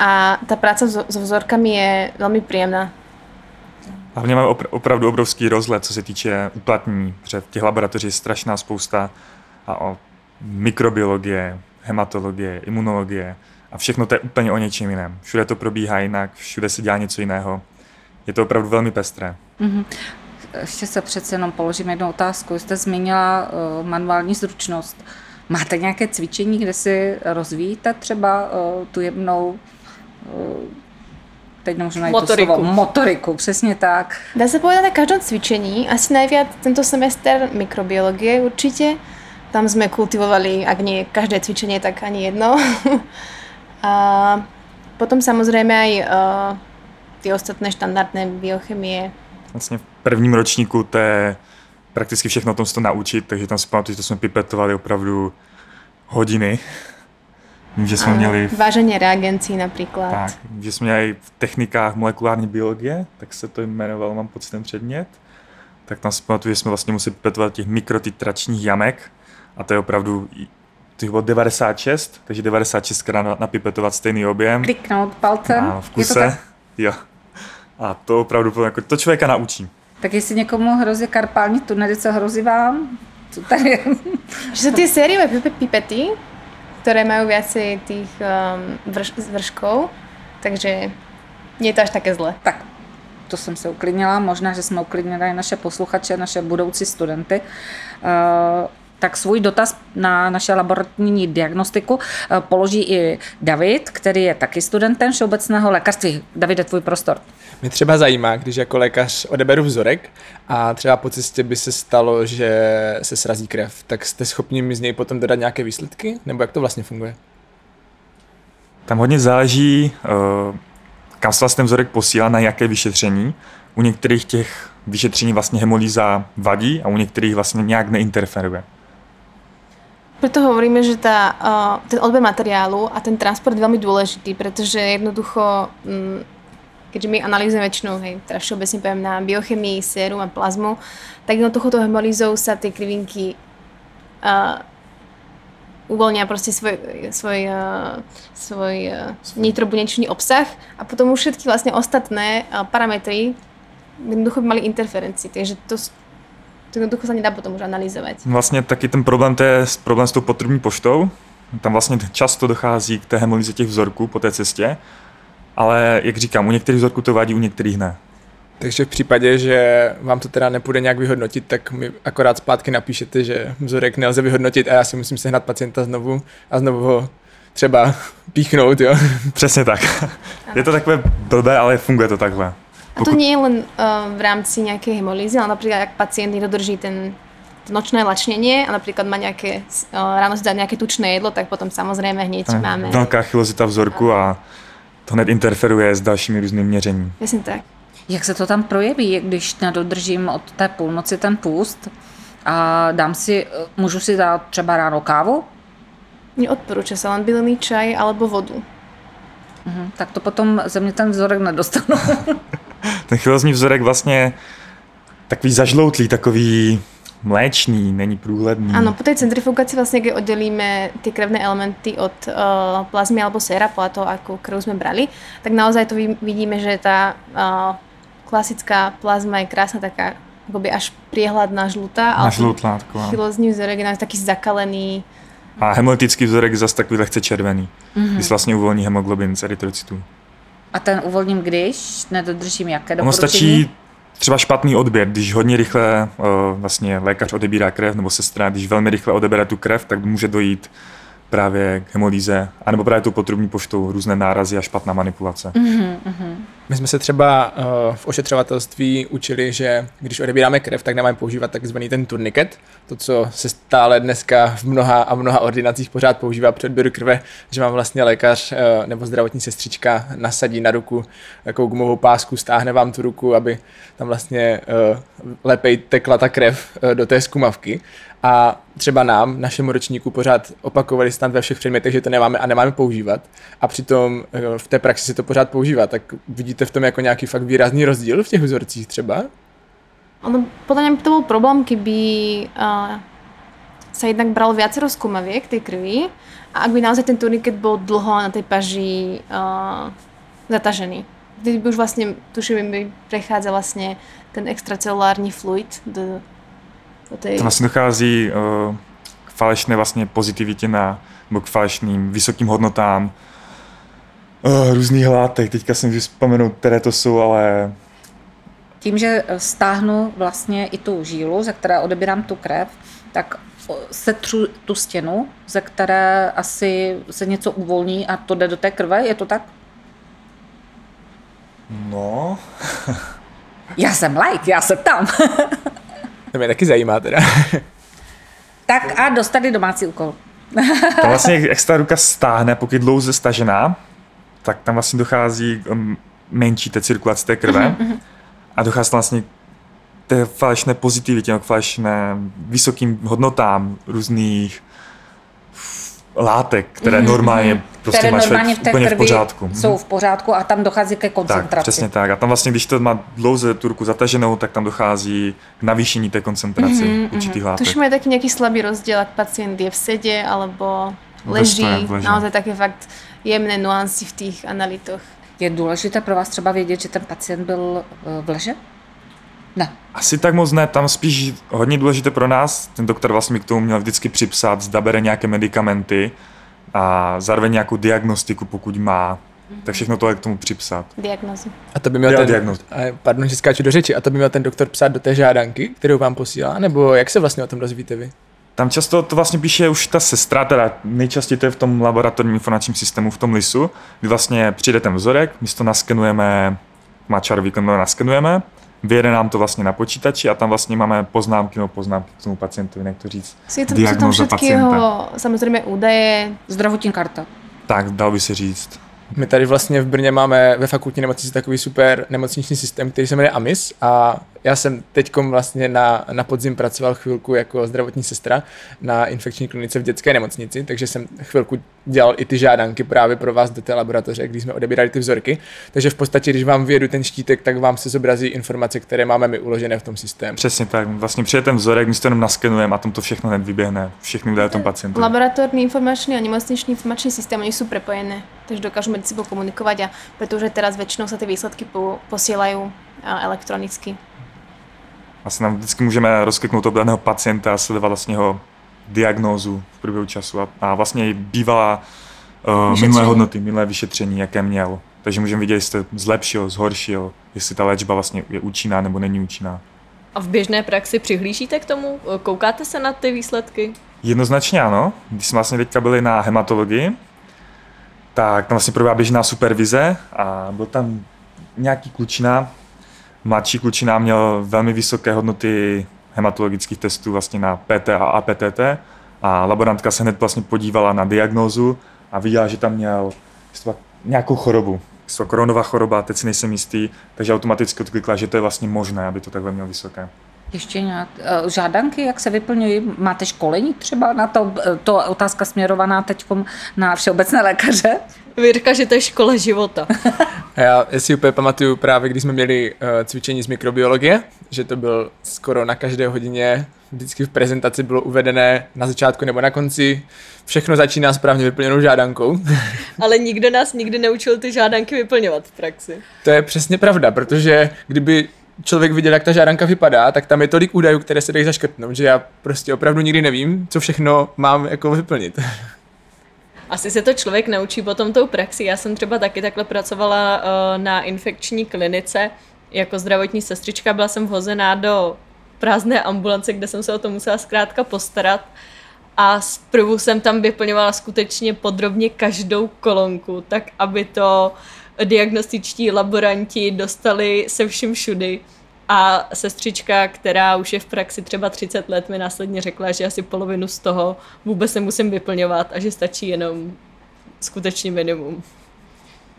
a tá práca so, vzorkami je veľmi príjemná. Hlavně máme opr- opravdu obrovský rozhled, co se týče uplatnění, protože v těch laboratoří je strašná spousta a o mikrobiologie, hematologie, imunologie a všechno to je úplně o něčem jiném. Všude to probíhá jinak, všude se dělá něco jiného. Je to opravdu velmi pestré. Mm-hmm. Ještě se přece jenom položím jednu otázku. Jste zmínila uh, manuální zručnost. Máte nějaké cvičení, kde si rozvíjíte třeba uh, tu jednou uh, teď nemůžu najít motoriku. to slovo, motoriku, přesně tak. Dá sa povedať na každom cvičení, asi najviac tento semester mikrobiologie určite. Tam sme kultivovali, ak nie každé cvičenie, tak ani jedno. a potom samozrejme aj uh, ty ostatné štandardné biochemie. Vlastně v prvním ročníku to je prakticky všechno o tom se to naučit, takže tam si pamatuju, že to jsme pipetovali opravdu hodiny. Vím, že jsme Áno, měli Váženie reagencí napríklad. Tak, že jsme měli v technikách molekulární biologie, tak se to jmenovalo, mám pocit ten předmět. Tak tam si pamatuju, že jsme vlastně museli pipetovat těch mikrotitračních jamek a to je opravdu, to bylo 96, takže 96 krát napipetovat stejný objem. Kliknout palcem. A v Je to kuse, tak? jo. A to opravdu, bylo jako, to člověka naučí. Tak jestli někomu hrozí karpální tunely, co hrozí vám? Co tady je? Že tie sériové pipe- pipety, ktoré majú viacej tých um, vrš- vrškov, takže nie je to až také zle. Tak, to jsem se uklidnila. Možná, že jsme uklidnili i naše posluchače, naše budoucí studenty. Uh, tak svůj dotaz na naše laboratorní diagnostiku eh, položí i David, který je taky studentem všeobecného lékařství. Davide, tvůj prostor. Mě třeba zajímá, když jako lékař odeberu vzorek a třeba po cestě by se stalo, že se srazí krev, tak jste schopni mi z něj potom dodat nějaké výsledky? Nebo jak to vlastně funguje? Tam hodně záleží, eh, kam se vlastně ten vzorek posílá, na jaké vyšetření. U některých těch vyšetření vlastně hemolýza vadí a u některých vlastně nějak neinterferuje. Preto hovoríme, že tá, uh, ten odber materiálu a ten transport je veľmi dôležitý, pretože jednoducho, mm, keďže my analýzujeme väčšinou, hej, teraz všeobecne poviem na biochemii, sérum a plazmu, tak jednoducho tou hemolýzou sa tie krivinky uh, uvoľnia proste svoj, svoj, uh, svoj uh, nitrobunečný obsah a potom už všetky vlastne ostatné uh, parametry jednoducho by mali interferencii, takže to, to jednoducho sa nedá potom už analyzovať. Vlastně taky ten problém, to je problém s tou potrubní poštou. Tam vlastně často dochází k té hemolýze těch vzorků po té cestě, ale jak říkám, u některých vzorků to vadí, u některých ne. Takže v případě, že vám to teda nepůjde nějak vyhodnotit, tak mi akorát zpátky napíšete, že vzorek nelze vyhodnotit a já si musím sehnat pacienta znovu a znovu ho třeba píchnout, jo. Přesně tak. Je to takové blbé, ale funguje to takhle. A to nie je len uh, v rámci nejakej hemolýzy, ale napríklad ak pacient nedodrží ten nočné lačnenie a napríklad má nejaké, uh, ráno si dá nejaké tučné jedlo, tak potom samozrejme hneď máme. Velká chylozita vzorku a to hned interferuje s dalšími různými měřením. Presne tak. Jak se to tam projeví, když nedodržím od té půlnoci ten půst a dám si, můžu si dát třeba ráno kávu? Neodporúča sa len bylinný čaj alebo vodu. Mhm, tak to potom ze mě ten vzorek nedostanu. Ten chylozní vzorek vlastně takový zažloutlý, takový mléčný, není průhledný. Áno, po tej centrifugácii vlastne, keď oddelíme tie krevné elementy od uh, plazmy alebo séra, podľa toho, akú krv sme brali, tak naozaj to vid- vidíme, že tá uh, klasická plazma je krásna taká akoby až priehľadná žlutá, Nažloutlá taková. chylózní vzorek je taký zakalený, A hemolytický vzorek je zase takový lehce červený, mm-hmm. když vlastně uvolní hemoglobin z erytrocytů. A ten uvolním když? Nedodržím jaké Ono doporučení? stačí třeba špatný odběr, když hodně rychle uh, vlastně lékař odebírá krev, nebo sestra, když velmi rychle odebere tu krev, tak může dojít právě k hemolýze, anebo právě tu potrubní poštou, různé nárazy a špatná manipulace. Mhm, mhm. My jsme se třeba uh, v ošetřovatelství učili, že když odebíráme krev, tak nemáme používat takzvaný ten turniket, to, co se stále dneska v mnoha a mnoha ordinacích pořád používá před odběru krve, že vám vlastně lékař uh, nebo zdravotní sestřička nasadí na ruku takovou gumovou pásku, stáhne vám tu ruku, aby tam vlastně uh, lepej tekla ta krev uh, do té zkumavky. A třeba nám, našemu ročníku, pořád opakovali snad ve všech předmětech, že to nemáme a nemáme používat. A přitom eh, v té praxi se to pořád používá. Tak vidíte v tom jako nějaký fakt výrazný rozdíl v těch vzorcích třeba? Ono, podľa mňa by to bol problém, keby uh, sa jednak bralo viacero skúmaviek tej krvi a ak by naozaj ten turniket bol dlho na tej paži uh, zatažený. Vtedy by už vlastne, tuším, by prechádza vlastne ten extracelulárny fluid do, tej... Tam vlastně dochází uh, k falešné vlastně pozitivitě na, nebo k falešným vysokým hodnotám uh, různých látek. Teďka si můžu vzpomenout, které to jsou, ale Tím, že stáhnu vlastně i tu žílu, ze které odebírám tu krev, tak setřu tu stěnu, ze které asi se něco uvolní a to jde do té krve, je to tak? no, Já jsem like, já se tam. To mě taky zajímá teda. tak a dostali domácí úkol. tam vlastně, jak se ta ruka stáhne, pokud je dlouze stažená, tak tam vlastně dochází k um, menší té cirkulace té krve a dochází tam vlastně k té falešné pozitivitě, k falešné vysokým hodnotám různých látek, které Mhm, normálně prostě které má člověk normálně v té úplně v pořádku. Mhm. jsou v pořádku a tam dochází ke Tak, koncentraci. přesně tak. A tam vlastně, když to má dlouze tu ruku zataženou, tak tam dochází k navýšení té koncentrace Mhm, určitých látek. Tuším, je taký nejaký slabý rozdiel, ak pacient je v sede alebo leží. stoje, v leže. Naozaj také fakt jemné nuancy v tých analytoch. Je důležité pro vás třeba vědět, že ten pacient byl eh, v leže? Ne. Asi tak moc ne, tam spíš hodně důležité pro nás, ten doktor vlastně mi k tomu měl vždycky připsat, zda bere nějaké medicamenty a zároveň nějakou diagnostiku, pokud má. Tak všechno to je k tomu připsat. Diagnozy. A to by měl ten, diagnoz. a, pardon, že skáču do řeči, a to by měl ten doktor psát do té žádanky, kterou vám posílá, nebo jak se vlastně o tom dozvíte vy? Tam často to vlastně píše už ta sestra, teda nejčastěji to je v tom laboratorním informačním systému, v tom LISu, kdy vlastně přijde ten vzorek, my si to naskenujeme, má čarový klon, naskenujeme, vyjede nám to vlastně na počítači a tam vlastně máme poznámky nebo poznámky k tomu pacientovi, jak to říct. Si je to, sú tam Diagnóza všetkého, pacienta. samozrejme, údaje. Zdravotní karta. Tak, dal by se říct. My tady vlastně v Brně máme ve fakultní nemocnici takový super nemocniční systém, který se jmenuje AMIS a já jsem teď vlastně na, na podzim pracoval chvilku jako zdravotní sestra na infekční klinice v dětské nemocnici, takže jsem chvilku dělal i ty žádanky právě pro vás do té laboratoře, když jsme odebírali ty vzorky. Takže v podstatě, když vám vyjedu ten štítek, tak vám se zobrazí informace, které máme my uložené v tom systému. Přesně tak, vlastně přijde ten vzorek, my si to jenom naskenujeme a tam to všechno hned vyběhne, všechny údaje tom pacientovi. Laboratórny informačný a nemocničný informačný systém, oni sú prepojené, takže dokážu medzi sebou komunikovať a pretože teraz väčšinou sa tie výsledky po, posielajú a, elektronicky. Vlastně vždycky můžeme rozkliknout toho daného pacienta a sledovat vlastně jeho diagnózu v průběhu času a, a vlastně i bývalá uh, minulé hodnoty, minulé vyšetření, jaké měl. Takže můžeme vidět, jestli to zlepšil, zhoršil, jestli ta léčba vlastně je účinná nebo není účinná. A v běžné praxi přihlížíte k tomu? Koukáte se na ty výsledky? Jednoznačně ano. Když jsme vlastně teďka byli na hematologii, tak tam vlastně probíhá běžná supervize a byl tam nějaký klučina, mladší klučina měl velmi vysoké hodnoty hematologických testů vlastně na PT a APTT a laborantka se hned vlastně podívala na diagnózu a viděla, že tam měl nějakou chorobu. To koronová choroba, teď si nejsem jistý, takže automaticky odklikla, že to je vlastně možné, aby to takhle měl vysoké. Ještě nějak, eh, žádanky, jak se vyplňují? Máte školení třeba na to? Eh, To je otázka směrovaná teď na všeobecné lékaře. Vy že to je škola života. A já, si úplně pamatuju právě, když jsme měli uh, cvičení z mikrobiologie, že to byl skoro na každé hodině, vždycky v prezentaci bylo uvedené na začátku nebo na konci, všechno začíná správně vyplněnou žádankou. Ale nikdo nás nikdy neučil ty žádanky vyplňovat v praxi. to je přesně pravda, protože kdyby člověk viděl, jak ta žádanka vypadá, tak tam je tolik údajů, které se dají zaškrtnout, že já prostě opravdu nikdy nevím, co všechno mám jako vyplnit. Asi se to člověk naučí potom tou praxi. Já jsem třeba taky takhle pracovala uh, na infekční klinice, jako zdravotní sestřička byla jsem vhozená do prázdné ambulance, kde jsem se o to musela zkrátka postarat a zprvu jsem tam vyplňovala skutečně podrobně každou kolonku, tak aby to diagnostičtí laboranti dostali se vším všudy. A sestřička, která už je v praxi třeba 30 let, mi následně řekla, že asi polovinu z toho vůbec nemusím vyplňovat a že stačí jenom skutečně minimum.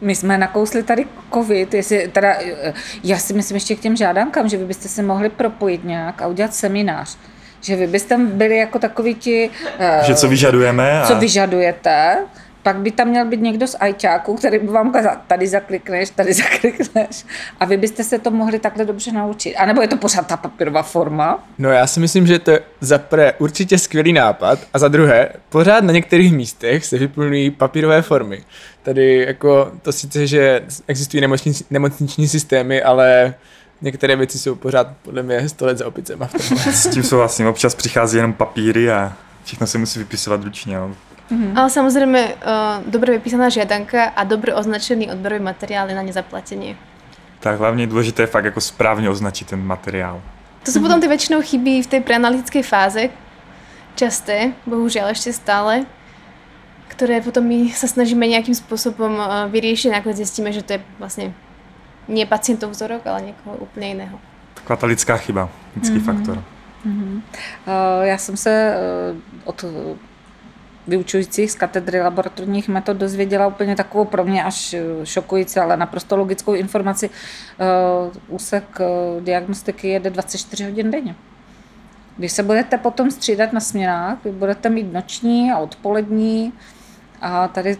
My jsme nakousli tady covid, jestli, teda, eh, já si myslím ještě k těm žádankám, že vy byste se mohli propojit nějak a udělat seminář. Že vy byste byli jako takový ti... eh, Že co vyžadujeme a co vyžadujete, pak by tam měl být někdo z ajťáků, který by vám kazal, tady zaklikneš, tady zaklikneš a vy byste se to mohli takhle dobře naučit. A nebo je to pořád ta papírová forma? No já si myslím, že to je za prvé určitě skvělý nápad a za druhé, pořád na některých místech se vyplňují papírové formy. Tady jako to sice, že existují nemocniční, nemocniční systémy, ale některé věci jsou pořád podle mě 100 let za opicema s tím souhlasím. Občas přichází jenom papíry a všechno se musí vypisovat ručně. No. Ale samozrejme, uh, dobre vypísaná žiadanka a dobre označený odberový materiál je na nezaplatenie. Tak hlavně je důležité fakt jako správně označit ten materiál. To sú potom tie väčšinou chyby v tej preanalytickej fáze, časté, bohužiaľ ešte stále, ktoré potom my sa snažíme nejakým spôsobom uh, vyriešiť a nakoniec zistíme, že to je vlastne nie pacientov vzorok, ale niekoho úplne iného. Taková ta lidská chyba, lidský mm-hmm. faktor. Eh, Já jsem se eh, od vyučujících z katedry laboratorních metod dozvěděla úplně takovou pro mě až eh, šokující, ale naprosto logickou informaci. Úsek diagnostiky jede 24 hodin denně. Když se budete potom střídat na směnách, vy budete mít noční a odpolední a tady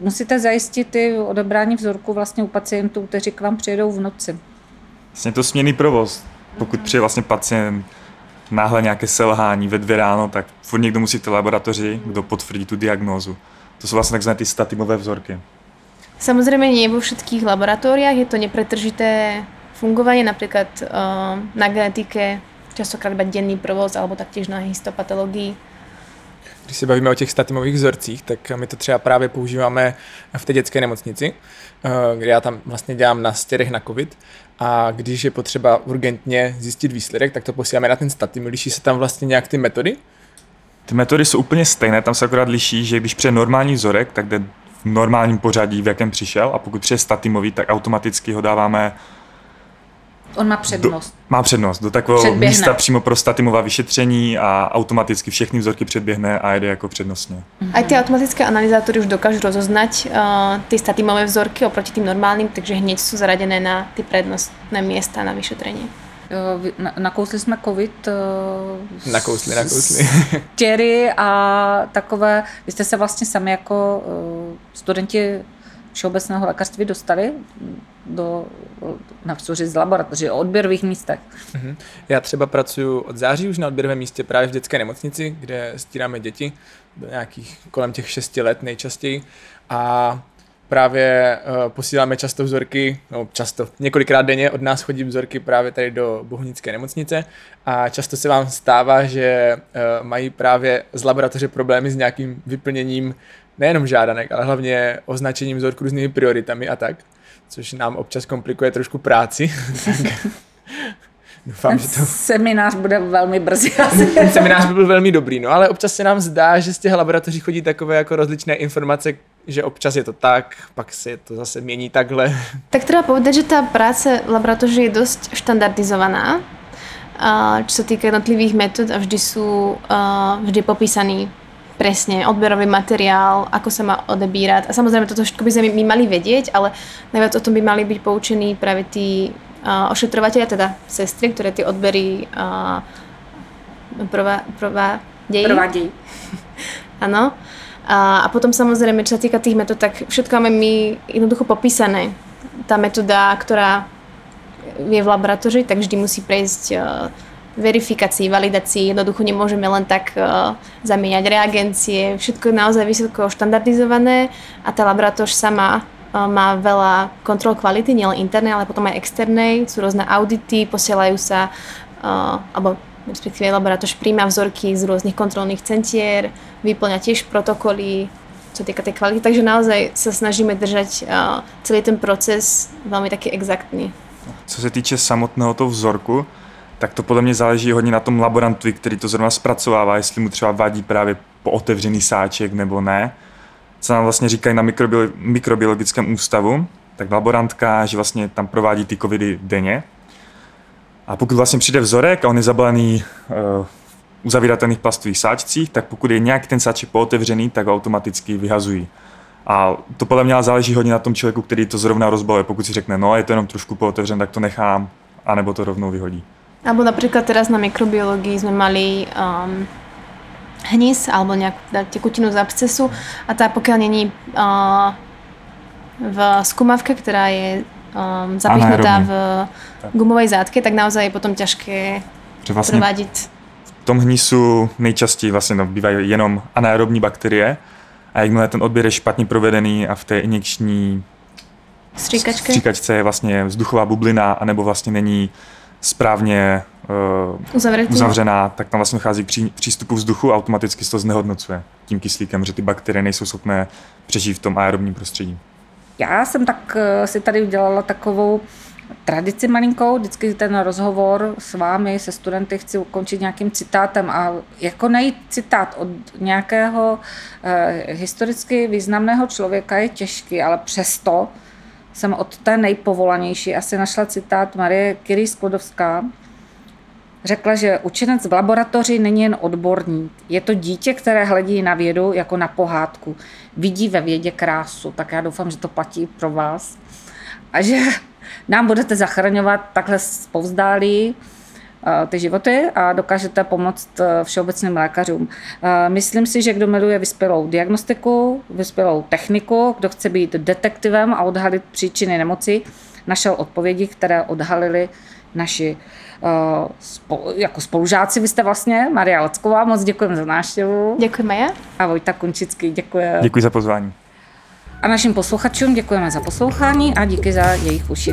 musíte zajistit i odebrání vzorku vlastně u pacientů, kteří k vám přijedou v noci. Vlastně to směný provoz. Pokud přijde vlastně pacient náhle nějaké selhání ve dvě ráno, tak furt někdo musí v té laboratoři, kdo potvrdí tu diagnózu. To jsou vlastně takzvané ty statimové vzorky. Samozrejme nie vo všetkých laboratóriách, je to nepretržité fungovanie, napríklad uh, na genetike, častokrát iba denný provoz, alebo taktiež na histopatologii. Když se bavíme o těch statimových vzorcích, tak my to třeba právě používáme v té dětské nemocnici, eh, kde já tam vlastně dělám na stěrech na covid a když je potřeba urgentně zjistit výsledek, tak to posíláme na ten statim. Liší se tam vlastně nějak ty metody? Ty metody jsou úplně stejné, tam se akorát liší, že když přijde normální vzorek, tak jde v normálním pořadí, v jakém přišel, a pokud přijde statimový, tak automaticky ho dáváme On má přednost. Do, má přednost do takového Předběhne. místa přímo pro statimová vyšetření a automaticky všechny vzorky předběhne a jede jako přednostně. Aj tie automatické analyzátory už dokážu rozoznať uh, tie statimové vzorky oproti tým normálnym, takže hneď sú zaradené na ty prednostné miesta na vyšetrenie. Jo, vy- na- Nakousli jsme covid. eh, Nakousli, nakousli. Těry a takové, vy jste se vlastně sami jako eh, studenti všeobecného lékařství dostali do, na vstuři z laboratoří, o odběrových místech. Mhm. Já třeba pracuji od září už na odběrovém místě právě v dětské nemocnici, kde stíráme děti do nějakých kolem těch 6 let nejčastěji a právě uh, posíláme často vzorky, no často, několikrát denně od nás chodí vzorky právě tady do Bohunické nemocnice a často se vám stává, že uh, mají právě z laboratoře problémy s nějakým vyplněním nejenom žádanek, ale hlavně označením vzorku různými prioritami a tak, což nám občas komplikuje trošku práci. Doufám, že to... Seminář bude velmi brzy asi. Ten seminář by byl velmi dobrý, no ale občas se nám zdá, že z těch laboratoří chodí takové jako rozličné informace, že občas je to tak, pak se to zase mění takhle. Tak treba povedať, že tá práca v laboratoři je dosť štandardizovaná, a čo sa týka jednotlivých metód a vždy a, vždy popísaný presne odberový materiál, ako sa má odebírať. A samozrejme, toto všetko by sme my mali vedieť, ale najviac o tom by mali byť poučení práve tí a, ošetrovateľia, teda sestry, ktoré tie odbery a, prová, provádejí. Provádějí. Áno. A, a potom samozrejme, čo sa týka tých metód, tak všetko máme my jednoducho popísané. Tá metóda, ktorá je v laboratórii, tak vždy musí prejsť uh, verifikácii, validácii. Jednoducho nemôžeme len tak uh, zamieňať reagencie. Všetko je naozaj vysoko štandardizované a tá laboratóř sama uh, má veľa kontrol kvality, nielen internej, ale potom aj externej. Sú rôzne audity, posielajú sa, uh, alebo respektíve laboratóř príjma vzorky z rôznych kontrolných centier, vyplňa tiež protokoly, čo týka tej kvality, takže naozaj sa snažíme držať uh, celý ten proces veľmi taký exaktný. Co se týče samotného toho vzorku, tak to podle mě záleží hodně na tom laborantovi, který to zrovna zpracovává, jestli mu třeba vadí právě po otevřený sáček nebo ne. Co nám vlastně říkají na mikrobi- mikrobiologickém ústavu, tak laborantka, že vlastně tam provádí ty covidy denně. A pokud vlastně přijde vzorek a on je zabalený uh, uzavíratelných plastových sáčcích, tak pokud je nějaký ten sáček pootevřený, tak ho automaticky vyhazují. A to podle mě záleží hodně na tom člověku, který to zrovna rozbaluje. Pokud si řekne, no je to jenom trošku pootevřen, tak to nechám, anebo to rovnou vyhodí. Alebo napríklad teraz na mikrobiológii sme mali um, hnis alebo nejakú teda tekutinu z abscesu a tá pokiaľ není uh, v skumavke, ktorá je um, zapichnutá v gumovej zátke, tak naozaj je potom ťažké Že vlastně provádiť v tom hnisu nejčastěji vlastně no, bývají jenom anaerobní bakterie a jakmile ten odběr je špatně provedený a v té injekční stříkačce je vlastně vzduchová bublina anebo vlastně není správně uh, Uzavretý. uzavřená, tak tam vlastně dochází k pří, přístupu vzduchu a automaticky se to znehodnocuje tím kyslíkem, že ty bakterie nejsou schopné přežít v tom aerobním prostředí. Já jsem tak eh, si tady udělala takovou tradici malinkou, vždycky ten rozhovor s vámi, se studenty, chci ukončit nějakým citátem a jako najít citát od nějakého eh, historicky významného člověka je těžký, ale přesto jsem od té nejpovolanější asi našla citát Marie Curie Sklodovská, Řekla, že učenec v laboratoři není jen odborník. Je to dítě, které hledí na vědu jako na pohádku. Vidí ve vědě krásu. Tak já doufám, že to platí pro vás. A že nám budete zachraňovat takhle zpovzdálí eh, ty životy a dokážete pomoct eh, všeobecným lékařům. Eh, Myslím si, že kdo miluje vyspělou diagnostiku, vyspělou techniku, kdo chce být detektivem a odhalit příčiny nemoci, našel odpovědi, které odhalili naši spolu, jako spolužáci. Vy jste vlastně Maria Lacková, moc děkujeme za návštěvu. Ďakujem Maja. A Vojta Kunčický, děkuje. Děkuji za pozvání. A našim posluchačům děkujeme za poslouchání a díky za jejich uši.